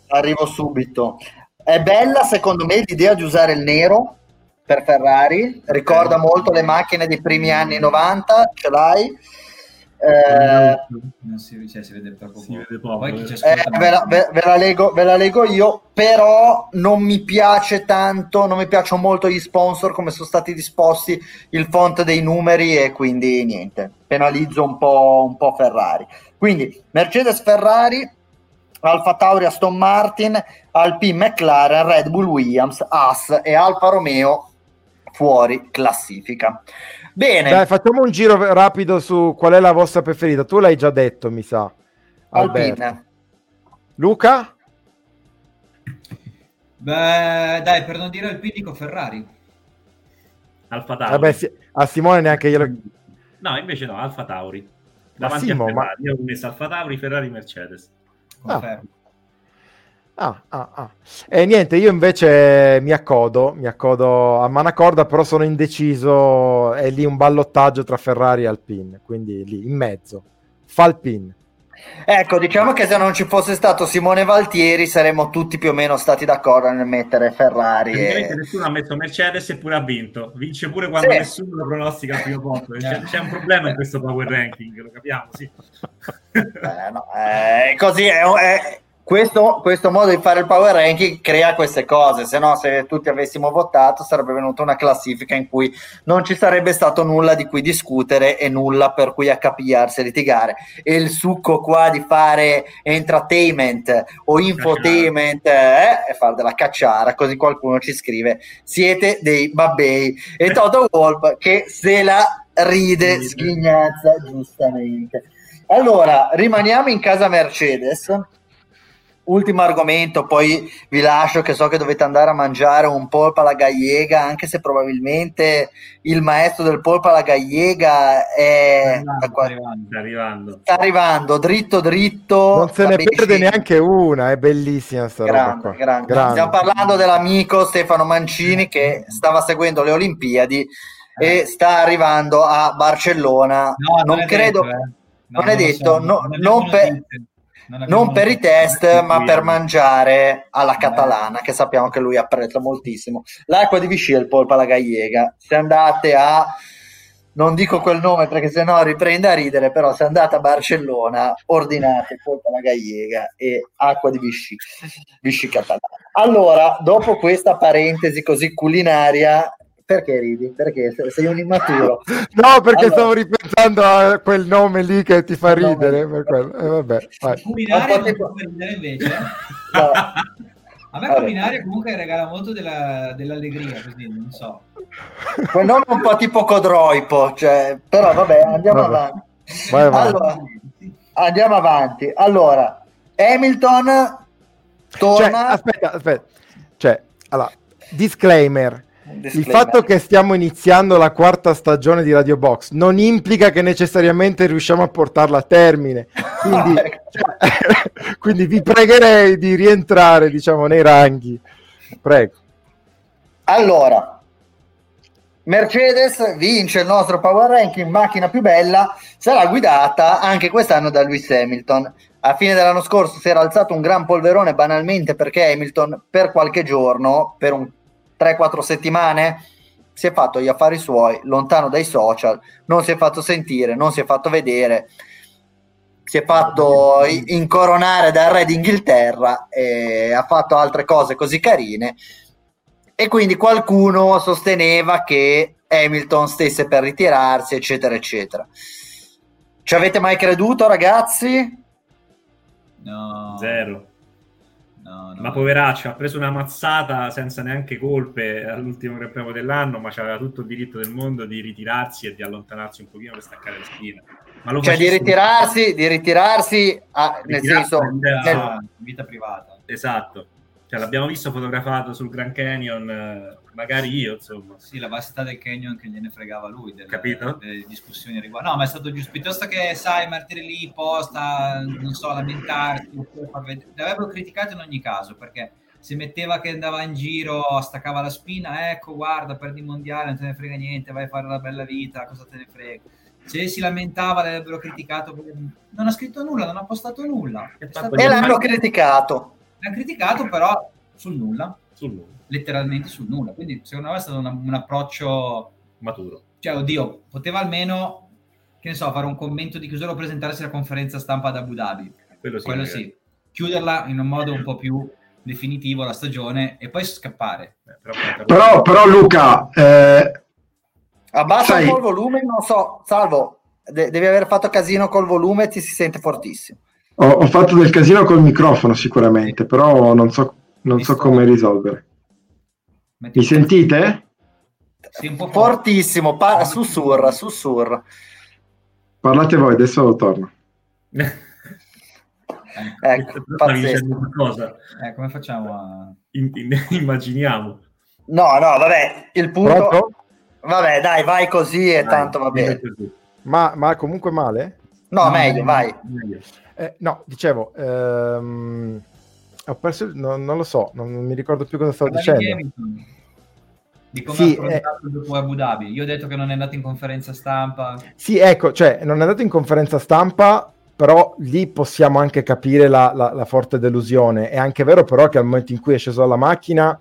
Arrivo subito. È bella secondo me l'idea di usare il nero per Ferrari, ricorda molto le macchine dei primi anni 90, ce l'hai eh, non si, cioè, si vede poco. Si vede poco. Poi chi eh, ve, la, ve, ve, la leggo, ve la leggo io, però non mi piace tanto, non mi piacciono molto gli sponsor come sono stati disposti il font dei numeri e quindi niente, penalizzo un po', un po Ferrari. Quindi Mercedes Ferrari, Alfa Tauri Aston Martin, Alpine McLaren, Red Bull Williams, Haas e Alfa Romeo fuori classifica. Bene. Dai, facciamo un giro rapido su qual è la vostra preferita. Tu l'hai già detto, mi sa. Alpine. Luca? Beh, dai, per non dire Alpine dico Ferrari. Alfa Tauri. Vabbè, a Simone neanche io lo... No, invece no, Alfa Tauri. Davanti Simo, a Ferrari. Ma... Io ho messo Alfa Tauri, Ferrari, Mercedes. Confermo. Ah. Ah, ah, ah. E niente, io invece mi accodo, mi accodo a Manacorda, però sono indeciso, è lì un ballottaggio tra Ferrari e Alpine, quindi lì in mezzo. Falpin. Ecco, diciamo che se non ci fosse stato Simone Valtieri saremmo tutti più o meno stati d'accordo nel mettere Ferrari. E... Nessuno ha messo Mercedes eppure ha vinto. Vince pure quando sì. nessuno lo pronostica al primo posto. C'è, c'è, un problema in questo power ranking, lo capiamo, sì. Eh, no, eh, così è, è questo, questo, modo di fare il power ranking crea queste cose, se no se tutti avessimo votato sarebbe venuta una classifica in cui non ci sarebbe stato nulla di cui discutere e nulla per cui accapigliarsi e litigare. E il succo qua di fare entertainment o infotainment eh, è fare della cacciara, così qualcuno ci scrive siete dei babbei. E Toto Wolf che se la ride sghignazza giustamente. Allora, rimaniamo in casa Mercedes ultimo argomento, poi vi lascio che so che dovete andare a mangiare un polpo alla gallega, anche se probabilmente il maestro del polpo alla gallega è... Sta arrivando, sta arrivando. Sta arrivando, dritto dritto. Non se ne perde neanche una, è bellissima sta grande, roba grande. grande. Stiamo parlando dell'amico Stefano Mancini che stava seguendo le Olimpiadi eh. e sta arrivando a Barcellona. No, non, non credo... Detto, eh. no, non è detto, so, no, non, non per non per i test, ma per mangiare alla catalana, che sappiamo che lui apprezza moltissimo. L'acqua di Vichy è il polpo alla gallega. Se andate a non dico quel nome perché sennò riprende a ridere, però se andate a Barcellona ordinate polpo alla gallega e acqua di Vichy, Vichy catalana. Allora, dopo questa parentesi così culinaria, Perché ridi? Perché sei un immaturo. no, perché allora... stavo ripensando a quel nome lì che ti fa ridere. Per quello. Eh, vabbè, Culinaria tipo... ridere invece. No. A me Vabbè. culinaria comunque regala molto della, dell'allegria, così, non so. Quel nome è un po' tipo Codroipo, cioè, però vabbè, andiamo vabbè. avanti. Vai allora, andiamo avanti. Allora, Hamilton torna... Cioè, aspetta, aspetta. Cioè, allora, disclaimer il fatto che stiamo iniziando la quarta stagione di Radio Box non implica che necessariamente riusciamo a portarla a termine. Quindi, cioè, quindi vi pregherei di rientrare, diciamo, nei ranghi. Prego. Allora, Mercedes vince il nostro power ranking, macchina più bella, sarà guidata anche quest'anno da Lewis Hamilton. A fine dell'anno scorso si era alzato un gran polverone banalmente perché Hamilton per qualche giorno, per un 3-4 settimane si è fatto gli affari suoi, lontano dai social, non si è fatto sentire, non si è fatto vedere, si è fatto incoronare dal re d'Inghilterra e ha fatto altre cose così carine e quindi qualcuno sosteneva che Hamilton stesse per ritirarsi, eccetera, eccetera. Ci avete mai creduto, ragazzi? No. Zero. No, no. Ma poveraccio, ha preso una mazzata senza neanche colpe all'ultimo Gran Premio dell'anno, ma aveva tutto il diritto del mondo di ritirarsi e di allontanarsi un pochino per staccare la spina. Ma lo cioè di ritirarsi, di ritirarsi, a, nel senso... Nel... Vita privata. Esatto. Cioè, l'abbiamo visto fotografato sul Grand Canyon, eh, magari io, insomma. Sì, la vastità del canyon che gliene fregava lui, delle, Capito? delle discussioni riguardo. No, ma è stato giusto, piuttosto che, sai, mettere lì posta, non so, lamentarsi, l'avrebbero criticato in ogni caso, perché se metteva che andava in giro, staccava la spina, ecco, guarda, perdi il mondiale, non te ne frega niente, vai a fare la bella vita, cosa te ne frega? Se si lamentava, l'avrebbero criticato, non ha scritto nulla, non ha postato nulla. E l'hanno criticato l'ha criticato però sul nulla, sul nulla, letteralmente sul nulla. Quindi secondo me è stato una, un approccio maturo. Cioè, oddio, poteva almeno, che ne so, fare un commento di chiusura o presentarsi alla conferenza stampa ad Abu Dhabi. Quello sì. Quello sì. Chiuderla in un modo un po' più definitivo la stagione e poi scappare. Eh, però, però, però, Luca... Eh... Abbassa sai... un po' il volume, non so, Salvo, de- devi aver fatto casino col volume, ti si sente fortissimo. Ho, ho, fatto del casino col microfono sicuramente, però non so, non so come risolvere. Mi sentite? Sì, un po' fortissimo, pa- sussurra, sussurra. Parlate voi, adesso torno. ecco, pazzesco. Eh, come facciamo a... In, in, immaginiamo. No, no, vabbè, il punto... Pronto? Vabbè, dai, vai così e dai, tanto va bene. Ma, ma comunque male? No, no meglio, vai. Meglio. Eh, no, dicevo, ehm, ho perso, no, non lo so, non, non, mi ricordo più cosa stavo dicendo. Di come sì, ha eh, dopo Abu Dhabi. Io ho detto che non è andato in conferenza stampa. Sì, ecco, cioè non è andato in conferenza stampa, però lì possiamo anche capire la, la, la, forte delusione. È anche vero però che al momento in cui è sceso dalla macchina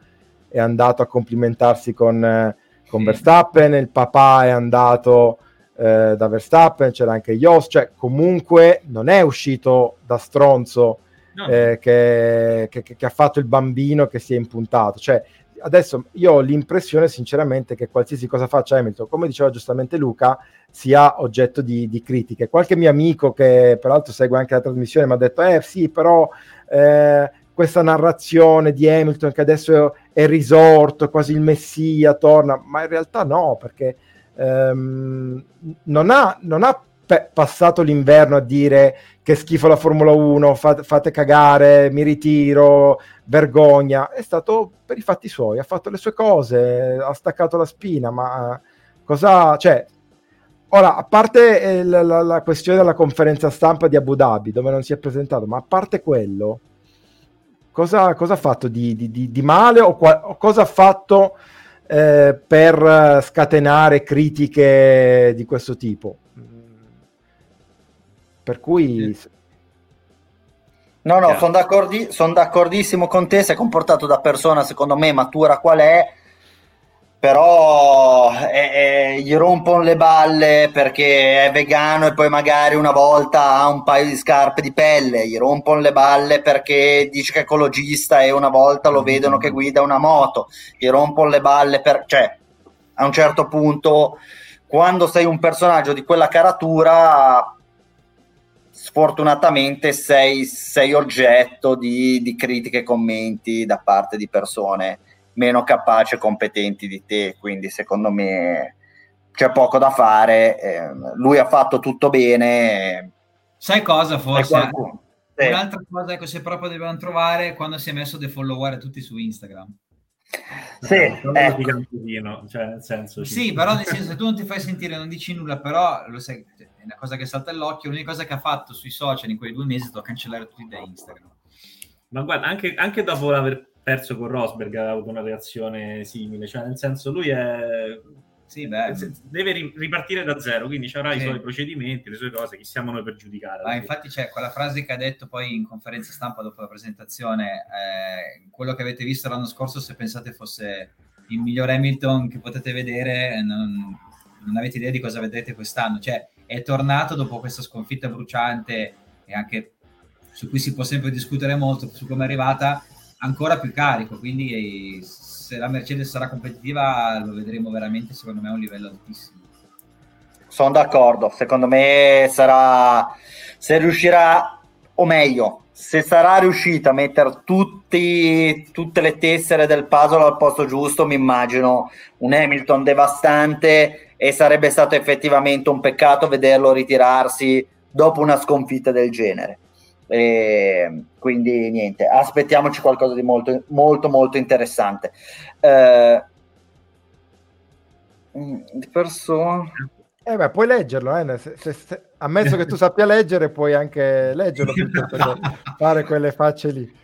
è andato a complimentarsi con, eh, con sì. Verstappen, il papà è andato eh, da Verstappen, c'era anche Jos, cioè comunque non è uscito da stronzo. Eh, che, che, che, ha fatto il bambino che si è impuntato. Cioè, adesso io ho l'impressione sinceramente che qualsiasi cosa faccia Hamilton, come diceva giustamente Luca, sia oggetto di, di critiche. Qualche mio amico che peraltro segue anche la trasmissione mi ha detto, eh sì, però... Eh, questa narrazione di Hamilton che adesso è risorto, quasi il messia, torna, ma in realtà no, perché ehm, non ha, non ha pe- passato l'inverno a dire che schifo la Formula 1, fate, fate cagare, mi ritiro, vergogna. È stato per i fatti suoi, ha fatto le sue cose, ha staccato la spina, ma cosa... Cioè, Ora, a parte eh, la, la, la, questione della conferenza stampa di Abu Dhabi, dove non si è presentato, ma a parte quello, cosa, cosa ha fatto di, di, di, di male o, qua, o, cosa ha fatto eh, per scatenare critiche di questo tipo. Per cui... No, no, sono, d'accordi, sono d'accordissimo con te, si è comportato da persona, secondo me, matura qual è, però eh, eh, gli rompono le balle perché è vegano e poi magari una volta ha un paio di scarpe di pelle, gli rompono le balle perché dice che è ecologista e una volta lo vedono che guida una moto, gli rompono le balle per... cioè a un certo punto, quando sei un personaggio di quella caratura, sfortunatamente sei, sei oggetto di, di critiche e commenti da parte di persone meno capaci e competenti di te, quindi secondo me c'è poco da fare, eh, lui ha fatto tutto bene. Sai cosa forse? Sì. Un'altra cosa che se proprio dobbiamo trovare quando si è messo dei follower tutti su Instagram. Sì, eh, cioè nel senso, sì, però nel senso, se tu non ti fai sentire, non dici nulla, però lo sai, una cosa che salta all'occhio, l'unica cosa che ha fatto sui social in quei due mesi è stato cancellare tutti da Instagram. Ma guarda, anche, anche dopo aver perso con Rosberg ha avuto una reazione simile, cioè nel senso lui è... Sì, beh, deve ripartire da zero, quindi avrà sì. i suoi procedimenti, le sue cose, chi siamo noi per giudicare. Ma infatti c'è quella frase che ha detto poi in conferenza stampa dopo la presentazione, eh, quello che avete visto l'anno scorso se pensate fosse il miglior Hamilton che potete vedere, non, non avete idea di cosa vedrete quest'anno, cioè è tornato dopo questa sconfitta bruciante e anche su cui si può sempre discutere molto su come è arrivata ancora più carico, quindi se la Mercedes sarà competitiva lo vedremo veramente secondo me a un livello altissimo. Sono d'accordo, secondo me sarà, se riuscirà, o meglio, se sarà riuscita a mettere tutti, tutte le tessere del puzzle al posto giusto, mi immagino un Hamilton devastante e sarebbe stato effettivamente un peccato vederlo ritirarsi dopo una sconfitta del genere. E quindi niente, aspettiamoci qualcosa di molto, molto, molto interessante. Eh, mm, persona. Eh beh, puoi leggerlo, eh? se, se, se, ammesso che tu sappia leggere, puoi anche leggerlo per fare quelle facce lì.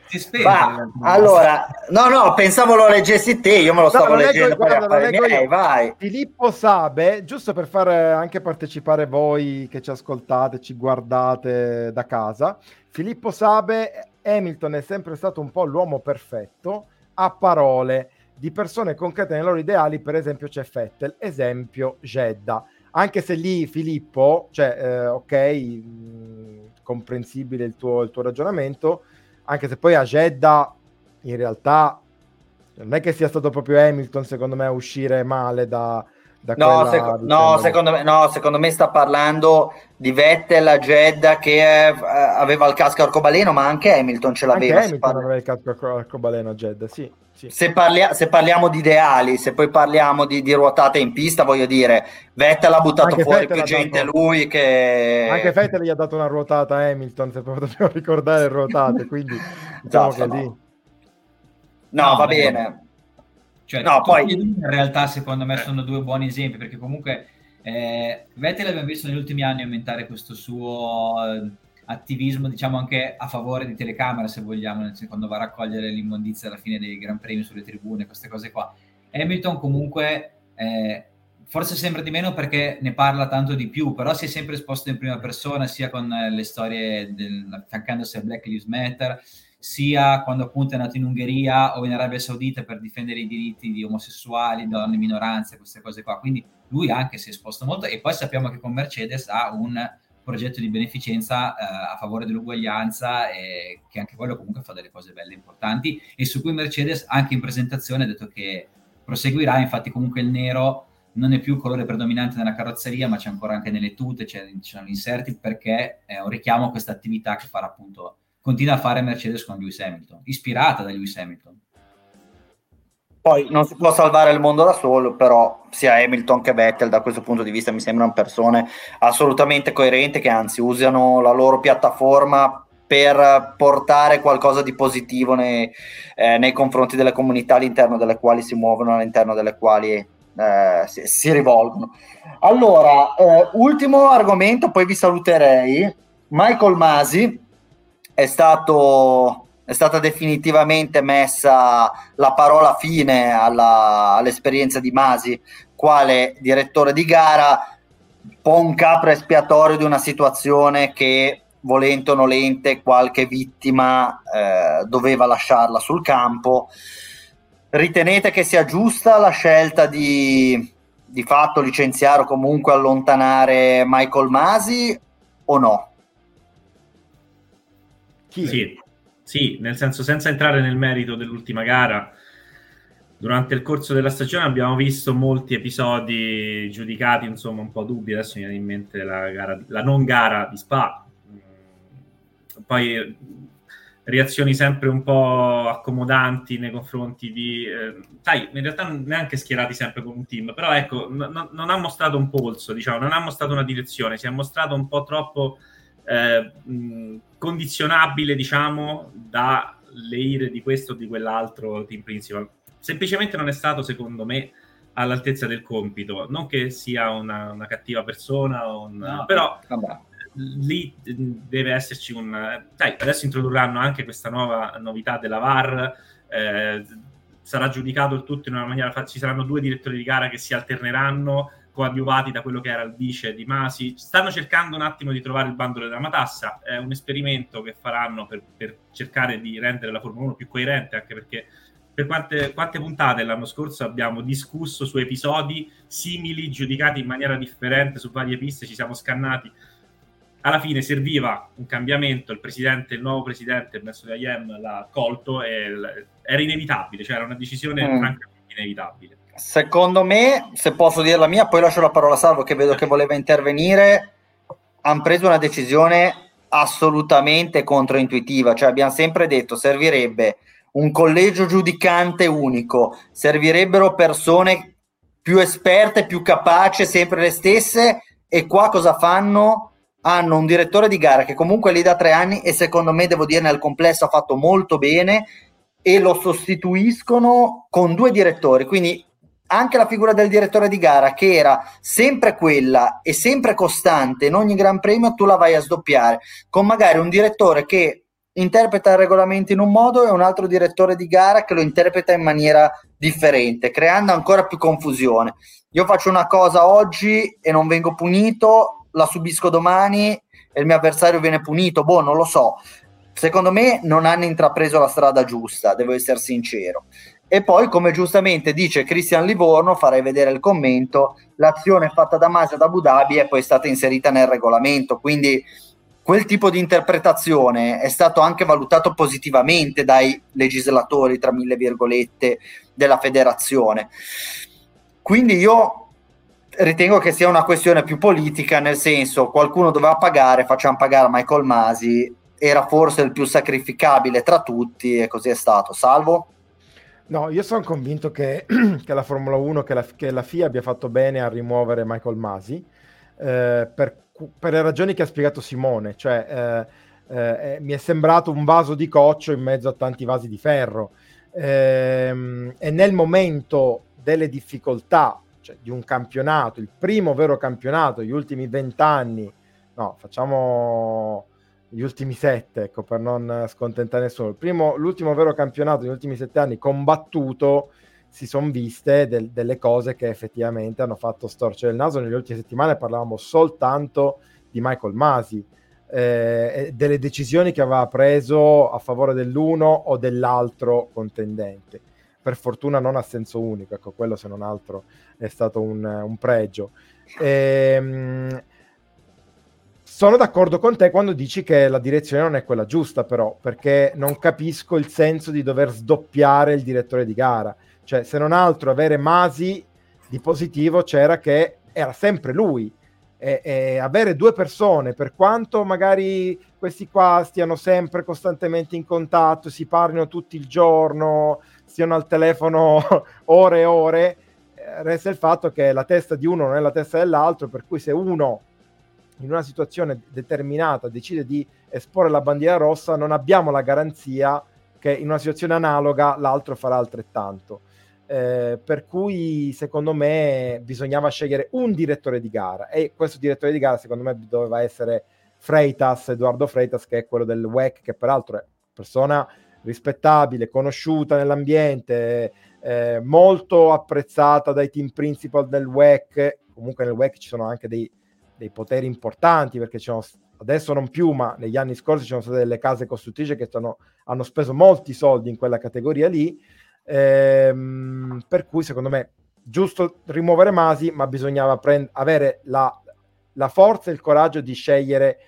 Va, allora, no, no, pensavo lo leggessi te, io me lo stavo no, leggendo. Leggo, guarda, lo miei, vai. Filippo Sabe, giusto per far anche partecipare voi che ci ascoltate, ci guardate da casa, Filippo Sabe, Hamilton è sempre stato un po' l'uomo perfetto, a parole, di persone concrete nei loro ideali, per esempio c'è Fettel, esempio Jeddah. Anche se lì Filippo, cioè, eh, ok, mh, comprensibile il tuo, il tuo ragionamento, anche se poi a Jeddah in realtà non è che sia stato proprio Hamilton, secondo me, a uscire male da, No, seco- no, secondo me, no, secondo me sta parlando di Vettel a Jeddah che eh, aveva il casco arcobaleno, ma anche Hamilton ce l'aveva. Anche Hamilton aveva il casco arcobaleno a Jeddah, sì. sì. Se, parlia- se, parliamo di ideali, se poi parliamo di, di, ruotate in pista, voglio dire, Vettel ha buttato anche fuori Vettel più gente dato... lui che... Anche Vettel gli ha dato una ruotata a Hamilton, se proprio dobbiamo ricordare ruotate, quindi diciamo esatto, che lì... No, no va bene. Cioè, no, poi... in realtà secondo me sono due buoni esempi perché comunque eh, Vettel abbiamo visto negli ultimi anni aumentare questo suo eh, attivismo diciamo anche a favore di telecamera se vogliamo quando va a raccogliere l'immondizia alla fine dei Gran Premi sulle tribune queste cose qua. Hamilton comunque eh, forse sembra di meno perché ne parla tanto di più però si è sempre esposto in prima persona sia con le storie del, affiancandosi a Black Lives Matter sia quando appunto è nato in Ungheria o in Arabia Saudita per difendere i diritti di omosessuali, donne, minoranze, queste cose qua. Quindi lui anche si è esposto molto e poi sappiamo che con Mercedes ha un progetto di beneficenza eh, a favore dell'uguaglianza e che anche quello comunque fa delle cose belle importanti e su cui Mercedes anche in presentazione ha detto che proseguirà, infatti comunque il nero non è più il colore predominante nella carrozzeria ma c'è ancora anche nelle tute, ci sono inserti perché è un richiamo a questa attività che farà appunto continua a fare Mercedes con Lewis Hamilton, ispirata da Lewis Hamilton. Poi non si può salvare il mondo da solo, però sia Hamilton che Vettel da questo punto di vista mi sembrano persone assolutamente coerenti che anzi usano la loro piattaforma per portare qualcosa di positivo nei, eh, nei confronti delle comunità all'interno delle quali si muovono, all'interno delle quali eh, si, si, rivolgono. Allora, eh, ultimo argomento, poi vi saluterei. Michael Masi, è, stato, è stata definitivamente messa la parola fine alla, all'esperienza di Masi quale direttore di gara, un po' un capro espiatorio di una situazione che volente o nolente qualche vittima eh, doveva lasciarla sul campo. Ritenete che sia giusta la scelta di di fatto licenziare o comunque allontanare Michael Masi o no? Chi? Sì, sì, nel senso senza entrare nel merito dell'ultima gara, durante il corso della stagione abbiamo visto molti episodi giudicati insomma un po' dubbi. Adesso mi viene in mente la, gara, la non gara di Spa. Mm, poi reazioni sempre un po' accomodanti nei confronti di eh, sai in realtà neanche schierati sempre con un team però ecco n- non ha mostrato un polso diciamo non ha mostrato una direzione si è mostrato un po' troppo eh, mh, condizionabile diciamo dalle ire di questo o di quell'altro team principal semplicemente non è stato, secondo me, all'altezza del compito. Non che sia una, una cattiva persona, un, no, però vabbè. lì deve esserci un... Dai, adesso introdurranno anche questa nuova novità della VAR, eh, sarà giudicato il tutto in una maniera... Ci saranno due direttori di gara che si alterneranno coadiuvati da quello che era il vice di Masi. Stanno cercando un attimo di trovare il bandolo della matassa, è un esperimento che faranno per, per cercare di rendere la Formula 1 più coerente, anche perché per quante, quante, puntate l'anno scorso abbiamo discusso su episodi simili, giudicati in maniera differente su varie piste, ci siamo scannati. Alla fine serviva un cambiamento, il presidente, il nuovo presidente, di IAM l'ha colto e era inevitabile, cioè era una decisione mm. francamente inevitabile. Secondo me, se posso dire la mia, poi lascio la parola a Salvo che vedo che voleva intervenire, hanno preso una decisione assolutamente controintuitiva, cioè abbiamo sempre detto servirebbe un collegio giudicante unico, servirebbero persone più esperte, più capaci, sempre le stesse, e qua cosa fanno? Hanno un direttore di gara che comunque è lì da tre anni e secondo me, devo dire, nel complesso ha fatto molto bene e lo sostituiscono con due direttori, quindi anche la figura del direttore di gara che era sempre quella e sempre costante in ogni gran premio tu la vai a sdoppiare con magari un direttore che interpreta il regolamento in un modo e un altro direttore di gara che lo interpreta in maniera differente, creando ancora più confusione. Io faccio una cosa oggi e non vengo punito, la subisco domani e il mio avversario viene punito, boh, non lo so. Secondo me non hanno intrapreso la strada giusta, devo essere sincero. E poi, come giustamente dice Cristian Livorno, farei vedere il commento, l'azione fatta da Masi ad Abu Dhabi è poi stata inserita nel regolamento, quindi quel tipo di interpretazione è stato anche valutato positivamente dai legislatori, tra mille virgolette, della federazione. Quindi io ritengo che sia una questione più politica, nel senso qualcuno doveva pagare, facciamo pagare Michael Masi, era forse il più sacrificabile tra tutti e così è stato. Salvo? No, io sono convinto che, che la Formula 1, che la, che la, FIA abbia fatto bene a rimuovere Michael Masi, eh, per per le ragioni che ha spiegato Simone, cioè eh, eh, mi è sembrato un vaso di coccio in mezzo a tanti vasi di ferro. Ehm, e nel momento delle difficoltà cioè, di un campionato, il primo vero campionato, gli ultimi vent'anni, no, facciamo gli ultimi sette, ecco, per non scontentare nessuno. Il primo, l'ultimo vero campionato degli ultimi sette anni combattuto si sono viste del, delle cose che effettivamente hanno fatto storcere il naso. Nelle ultime settimane parlavamo soltanto di Michael Masi, eh, delle decisioni che aveva preso a favore dell'uno o dell'altro contendente. Per fortuna non a senso unico, ecco, quello se non altro è stato un, un pregio. Ehm, sono d'accordo con te quando dici che la direzione non è quella giusta, però, perché non capisco il senso di dover sdoppiare il direttore di gara cioè, se non altro, avere Masi di positivo c'era che era sempre lui. E, e, avere due persone, per quanto magari questi qua stiano sempre costantemente in contatto, si parlino tutto il giorno, stiano al telefono ore e ore, eh, resta il fatto che la testa di uno non è la testa dell'altro, per cui se uno in una situazione determinata decide di esporre la bandiera rossa, non abbiamo la garanzia che in una situazione analoga l'altro farà altrettanto. Eh, per cui secondo me bisognava scegliere un direttore di gara e questo direttore di gara secondo me doveva essere Freitas, Edoardo Freitas che è quello del WEC che peraltro è persona rispettabile, conosciuta nell'ambiente, eh, molto apprezzata dai team principal del WEC, comunque nel WEC ci sono anche dei, dei poteri importanti perché sono adesso non più, ma negli anni scorsi ci sono state delle case costruttrici che stanno, hanno speso molti soldi in quella categoria lì Ehm, per cui secondo me giusto rimuovere Masi, ma bisognava prend- avere la, la forza e il coraggio di scegliere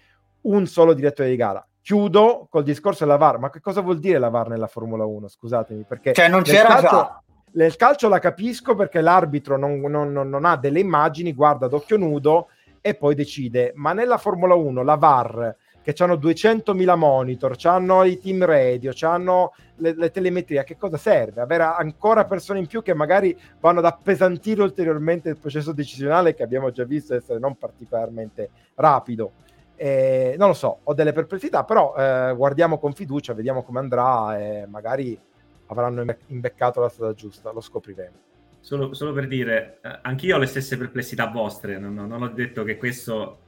un solo direttore di gara. Chiudo col discorso della VAR, ma che cosa vuol dire la VAR nella Formula 1? Scusatemi, perché cioè non c'era caso, già. Nel calcio la capisco perché l'arbitro non, non, non ha delle immagini, guarda d'occhio nudo e poi decide, ma nella Formula 1 la VAR che hanno 200.000 monitor, hanno i team radio, hanno le, le telemetrie, a che cosa serve? Avere ancora persone in più che magari vanno ad appesantire ulteriormente il processo decisionale che abbiamo già visto essere non particolarmente rapido. Eh, non lo so, ho delle perplessità, però eh, guardiamo con fiducia, vediamo come andrà e magari avranno imbeccato la strada giusta, lo scopriremo. Solo, solo, per dire, eh, anch'io ho le stesse perplessità vostre, non, non, ho detto che,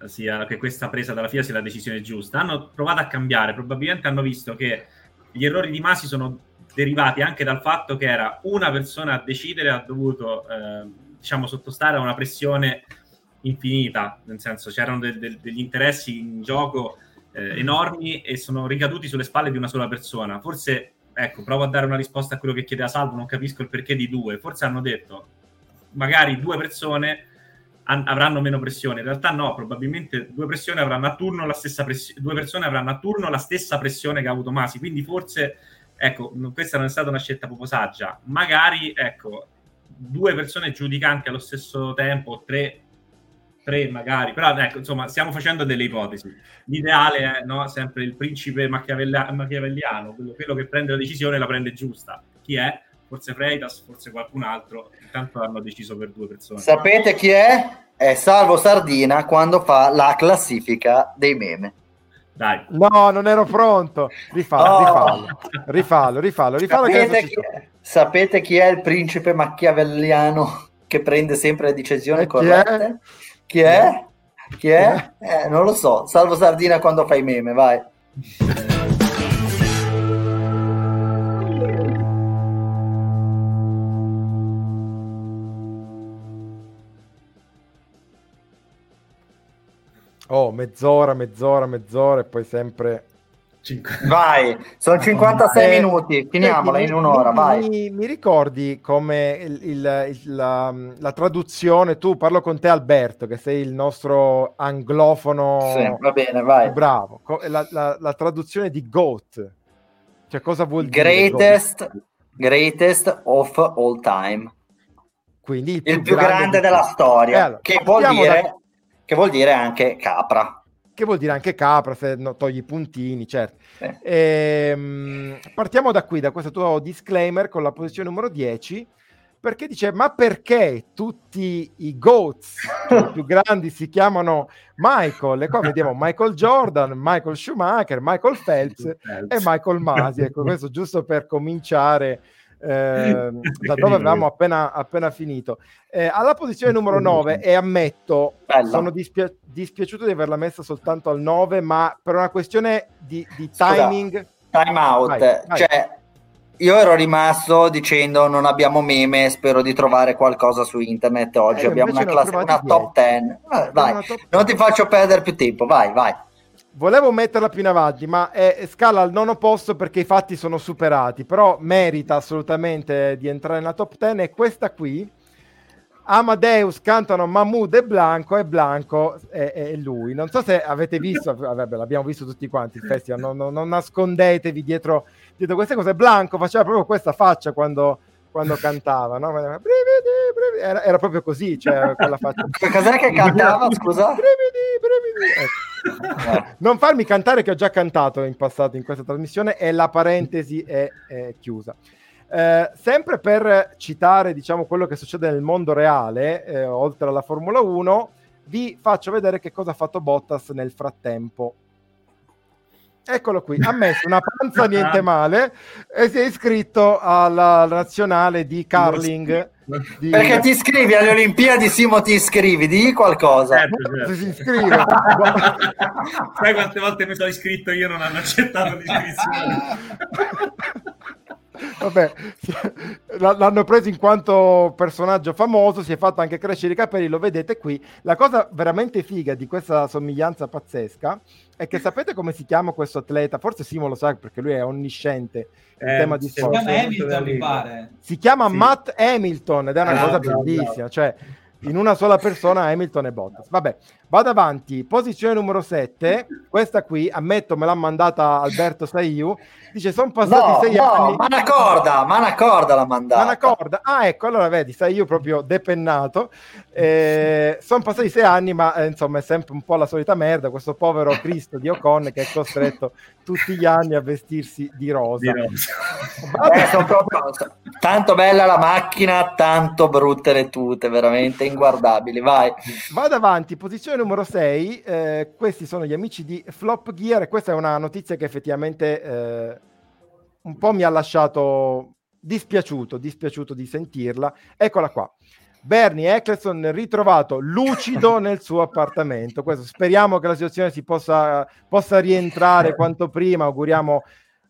sia, che, questa presa dalla FIA sia la decisione giusta. Hanno provato a cambiare, probabilmente hanno visto che gli errori di Masi sono derivati anche dal fatto che era una persona a decidere, ha dovuto eh, diciamo, sottostare a una pressione infinita, nel senso c'erano de- de- degli interessi in gioco eh, enormi e sono ricaduti sulle spalle di una sola persona. Forse ecco, provo a dare una risposta a quello che chiede a Salvo, non capisco il perché di due. Forse hanno detto, magari due persone an- avranno meno pressione. In realtà no, probabilmente due, stessa press- due persone avranno a turno la stessa pressione che ha avuto Masi. Quindi forse, ecco, questa non è stata una scelta proprio saggia. Magari, ecco, due persone giudicanti allo stesso tempo, tre tre magari, però ecco, insomma, stiamo facendo delle ipotesi. L'ideale è no, sempre il principe machiavella- machiavelliano, quello, quello, che prende la decisione la prende giusta. Chi è? Forse Freitas, forse qualcun altro. Intanto hanno deciso per due persone. Sapete chi è? È Salvo Sardina quando fa la classifica dei meme. Dai. No, non ero pronto. Rifallo, oh. rifallo, rifallo, rifallo, rifallo. Sapete, chi è? Sapete chi è il principe machiavelliano che prende sempre le decisioni corrette? Chi è? Chi è? Eh, non lo so. Salvo Sardina quando fai meme, vai. Oh, mezz'ora, mezz'ora, mezz'ora e poi sempre Vai, sono 56 eh, minuti, finiamola in un'ora, mi, vai. Mi, mi ricordi come il, il, il, la, la, traduzione, tu parlo con te Alberto, che sei il nostro anglofono. Sì, va bene, vai. Bravo, la, la, la traduzione di GOAT, cioè cosa vuol greatest, dire? Greatest of all time. Quindi il più, il più grande, grande della storia, eh, allora, che, vuol dire, da... che vuol dire anche capra che vuol dire anche capra se no, togli i puntini, certo. Eh. Ehm, partiamo da qui, da questo tuo disclaimer con la posizione numero 10, perché dice, ma perché tutti i GOATs più grandi si chiamano Michael? E qua vediamo Michael Jordan, Michael Schumacher, Michael Phelps e Michael Masi. Ecco, questo giusto per cominciare eh, da dove avevamo appena, appena finito. Eh, alla posizione numero 9, e ammetto, Bella. sono dispia- dispiaciuto di averla messa soltanto al 9, ma per una questione di, di timing... Scusa, time out, vai, vai. cioè io ero rimasto dicendo non abbiamo meme, spero di trovare qualcosa su internet oggi, eh, abbiamo una, classe, una top 10. Eh, vai, top non ti faccio perdere più tempo, vai, vai. Volevo metterla più in avanti, ma è, scala al nono posto perché i fatti sono superati, però merita assolutamente di entrare nella top 10 e questa qui, Amadeus cantano Mahmoud e Blanco e Blanco è, è lui. Non so se avete visto, vabbè, l'abbiamo visto tutti quanti il festival, non, non, non nascondetevi dietro, dietro, queste cose. Blanco faceva proprio questa faccia quando, quando cantava, no? Era, era, proprio così, cioè, quella faccia. Cos'è che cantava, scusa? Brividi, brividi. Ecco. non farmi cantare che ho già cantato in passato in questa trasmissione e la parentesi è, è chiusa. Eh, sempre per citare diciamo quello che succede nel mondo reale, eh, oltre alla Formula 1, vi faccio vedere che cosa ha fatto Bottas nel frattempo. Eccolo qui, ha messo una panza niente male e si è iscritto alla nazionale di curling di... Perché ti iscrivi alle Olimpiadi, Simo, ti iscrivi, di qualcosa. Certo, certo. Si iscrive. Sai quante volte mi sono iscritto io non hanno accettato l'iscrizione. Vabbè, l'hanno preso in quanto personaggio famoso, si è fatto anche crescere i capelli, lo vedete qui. La cosa veramente figa di questa somiglianza pazzesca è che sapete come si chiama questo atleta? Forse Simo lo sa perché lui è onnisciente in eh, tema di sport. Si chiama Hamilton, mi pare. Si chiama sì. Matt Hamilton ed è una ah, cosa bellissima. Cioè, in una sola persona Hamilton e Bottas. Vabbè, vado avanti. Posizione numero 7, questa qui, ammetto, me l'ha mandata Alberto Saiu. Dice, sono passati no, sei no, anni. Ma una corda, ma una corda l'ha mandata. Ma una corda. Ah, ecco, allora vedi, Saiu proprio depennato. Eh, sono passati sei anni, ma eh, insomma è sempre un po' la solita merda. Questo povero Cristo di Ocon che è costretto tutti gli anni a vestirsi di rosa. Di rosa. Eh, proprio... Tanto bella la macchina, tanto brutte le tute, veramente inguardabili. Vai. Vado avanti, posizione numero 6. Eh, questi sono gli amici di Flop Gear. E questa è una notizia che effettivamente eh, un po' mi ha lasciato dispiaciuto, dispiaciuto di sentirla. Eccola qua. Bernie Eccleston ritrovato lucido nel suo appartamento. Questo, speriamo che la situazione si possa, possa rientrare quanto prima. Auguriamo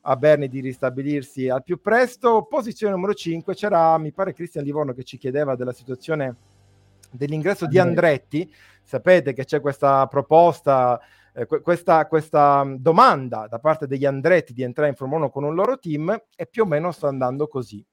a Bernie di ristabilirsi al più presto. Posizione numero 5 c'era, mi pare, Cristian Livorno che ci chiedeva della situazione dell'ingresso di Andretti. Sapete che c'è questa proposta, eh, questa, questa, domanda da parte degli Andretti di entrare in Formula 1 con un loro team e più o meno sta andando così.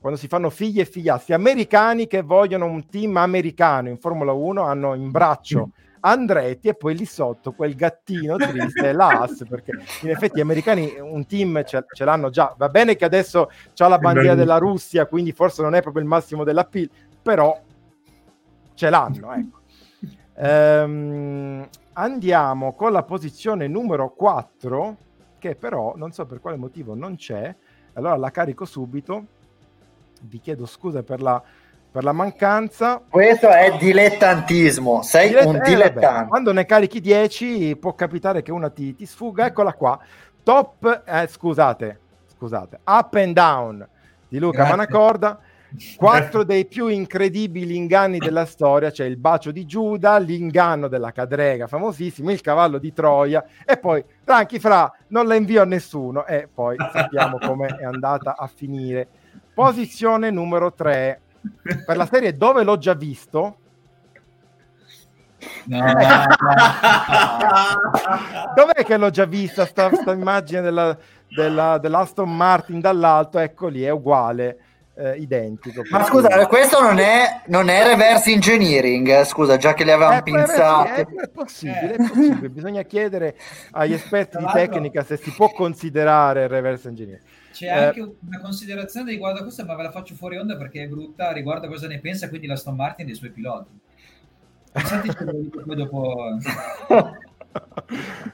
Quando si fanno figli e figliastri americani che vogliono un team americano in Formula 1 hanno in braccio Andretti e poi lì sotto quel gattino triste l'As perché in effetti gli americani un team ce, ce l'hanno già va bene che adesso c'ha la bandiera della Russia quindi forse non è proprio il massimo della PIL però ce l'hanno ecco. Ehm, andiamo con la posizione numero 4 che però non so per quale motivo non c'è allora la carico subito vi chiedo scusa per la per la mancanza. Questo è dilettantismo, sei Dilett- un eh, dilettante. Vabbè, quando ne carichi 10 può capitare che una ti, ti sfugga, eccola qua. Top, eh, scusate, scusate, up and down di Luca Grazie. Manacorda. Quattro dei più incredibili inganni della storia, c'è il bacio di Giuda, l'inganno della cadrega famosissimo, il cavallo di Troia e poi tranchi fra non la invio a nessuno e poi sappiamo come è andata a finire. Posizione numero 3, per la serie dove l'ho già visto. No. Dov'è che l'ho già vista sta, sta immagine della, della, dell'Aston Martin dall'alto? Ecco lì, è uguale. Eh, identico. Ma scusa, questo non è, non è, reverse engineering, scusa, già che li avevamo pensati. È, è, possibile, è possibile. bisogna chiedere agli esperti di tecnica se si può considerare reverse engineering. C'è eh, anche una considerazione riguardo a questo, ma ve la faccio fuori onda perché è brutta riguardo a cosa ne pensa quindi la Aston Martin dei suoi piloti. Dico poi dopo.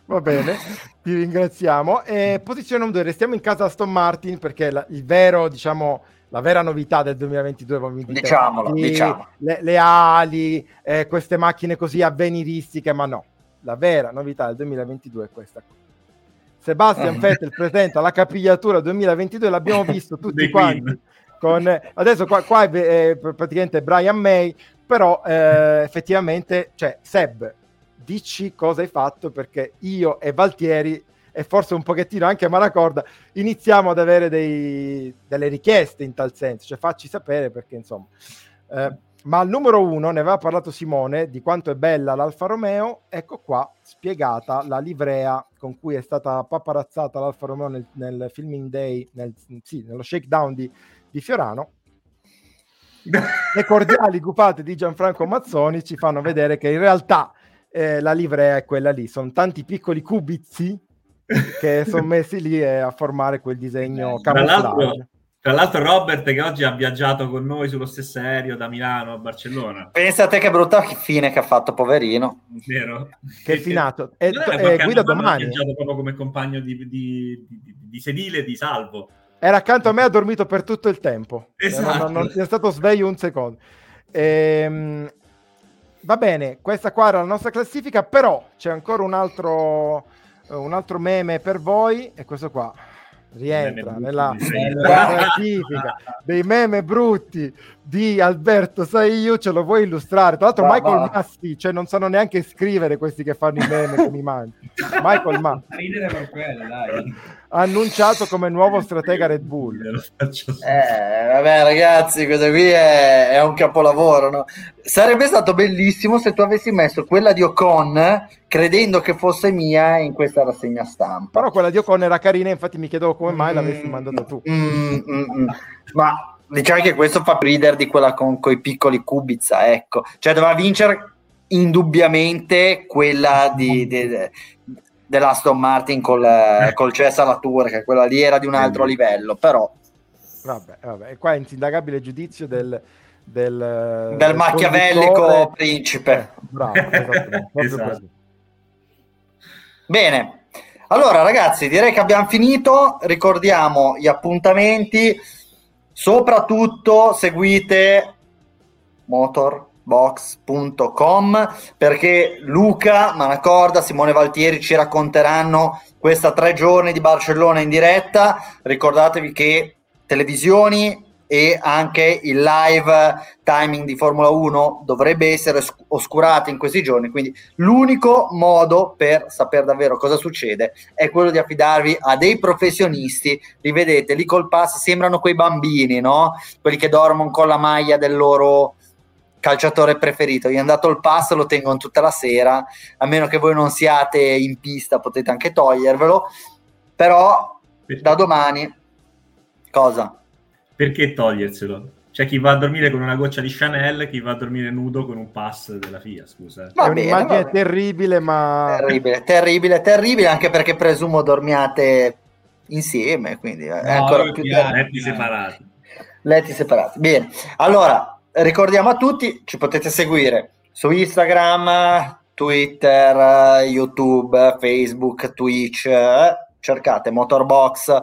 Va bene, ti ringraziamo. E posizione 2, restiamo in casa Aston Martin perché la, il vero, diciamo, la vera novità del 2022, diciamolo, diciamo. le, le ali, eh, queste macchine così avveniristiche, ma no, la vera novità del 2022 è questa. Sebastian Vettel presenta la capigliatura 2022, l'abbiamo visto tutti quanti. Con, adesso qua, qua è, è, praticamente Brian May, però eh, effettivamente, cioè Seb, dici cosa hai fatto perché io e Valtieri e forse un pochettino anche Maracorda iniziamo ad avere dei, delle richieste in tal senso, cioè facci sapere perché insomma... Eh, ma al numero uno ne aveva parlato Simone di quanto è bella l'Alfa Romeo. Ecco qua spiegata la livrea con cui è stata paparazzata l'Alfa Romeo nel, nel filming day, nel, sì, nello shakedown di, di Fiorano. Le cordiali gupate di Gianfranco Mazzoni ci fanno vedere che in realtà eh, la livrea è quella lì. Sono tanti piccoli cubizi che sono messi lì a formare quel disegno camouflage. Tra l'altro Robert che oggi ha viaggiato con noi sullo stesso aereo da Milano a Barcellona. Pensa a te che brutta fine che ha fatto, poverino. Vero? Che è finato. E, e guida domani. Ha viaggiato proprio come compagno di, di, di, di sedile di Salvo. Era accanto a me, ha dormito per tutto il tempo. Esatto. Non, non, non è stato sveglio un secondo. Ehm, va bene, questa qua era la nostra classifica, però c'è ancora un altro, un altro meme per voi, e questo qua. Rientra nella, classifica dei meme brutti di Alberto Sai io ce lo vuoi illustrare tra l'altro va, Michael va. Massi cioè non sanno neanche scrivere questi che fanno i meme con i manti Michael Massi ha annunciato come nuovo stratega Red Bull eh, vabbè ragazzi questo qui è, è un capolavoro no? sarebbe stato bellissimo se tu avessi messo quella di Ocon credendo che fosse mia in questa rassegna stampa. Però quella di Ocon era carina, infatti mi chiedevo come mai mm, l'avessi mandata tu. Mm, mm, mm, ma Diciamo che questo fa ridere di quella con i piccoli Kubica, ecco. Cioè doveva vincere indubbiamente quella di, di, di dell'Aston Martin col, eh. col Cesar Latour, che quella lì era di un altro livello, però... Vabbè, vabbè. E qua è insindacabile giudizio del... Del, del, machiavellico principe. Eh, bravo, esatto. Bene, allora ragazzi, direi che abbiamo finito. Ricordiamo gli appuntamenti. Soprattutto seguite Motor box.com perché Luca, Manacorda, Simone Valtieri ci racconteranno questa tre giorni di Barcellona in diretta. Ricordatevi che televisioni e anche il live timing di Formula 1 dovrebbe essere oscurato in questi giorni, quindi l'unico modo per sapere davvero cosa succede è quello di affidarvi a dei professionisti, li vedete lì col pass, sembrano quei bambini, no? Quelli che dormono con la maglia del loro calciatore preferito. Gli è andato il pass, lo tengono tutta la sera, a meno che voi non siate in pista, potete anche togliervelo. Però da domani cosa? Perché toglierselo? C'è chi va a dormire con una goccia di Chanel, chi va a dormire nudo con un pass della FIA, scusa. Va è bene, un'immagine terribile, ma... Terribile, terribile, terribile, anche perché presumo dormiate insieme, quindi no, è ancora più... Letti separati. Letti separati, bene. Allora, ricordiamo a tutti, ci potete seguire su Instagram, Twitter, YouTube, Facebook, Twitch, cercate Motorbox,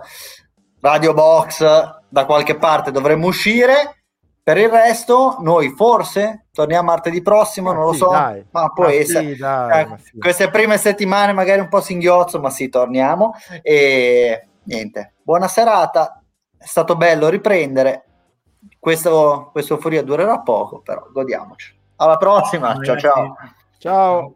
Radio Box, da qualche parte dovremmo uscire. Per il resto, noi forse torniamo martedì prossimo, non lo so, dai. ma può ma essere. Sì, dai, eh, sì. Queste prime settimane magari un po' singhiozzo, ma sì, torniamo. E niente, buona serata, è stato bello riprendere questo, questo euforia durerà poco, però godiamoci. Alla prossima, ciao ciao. Ciao.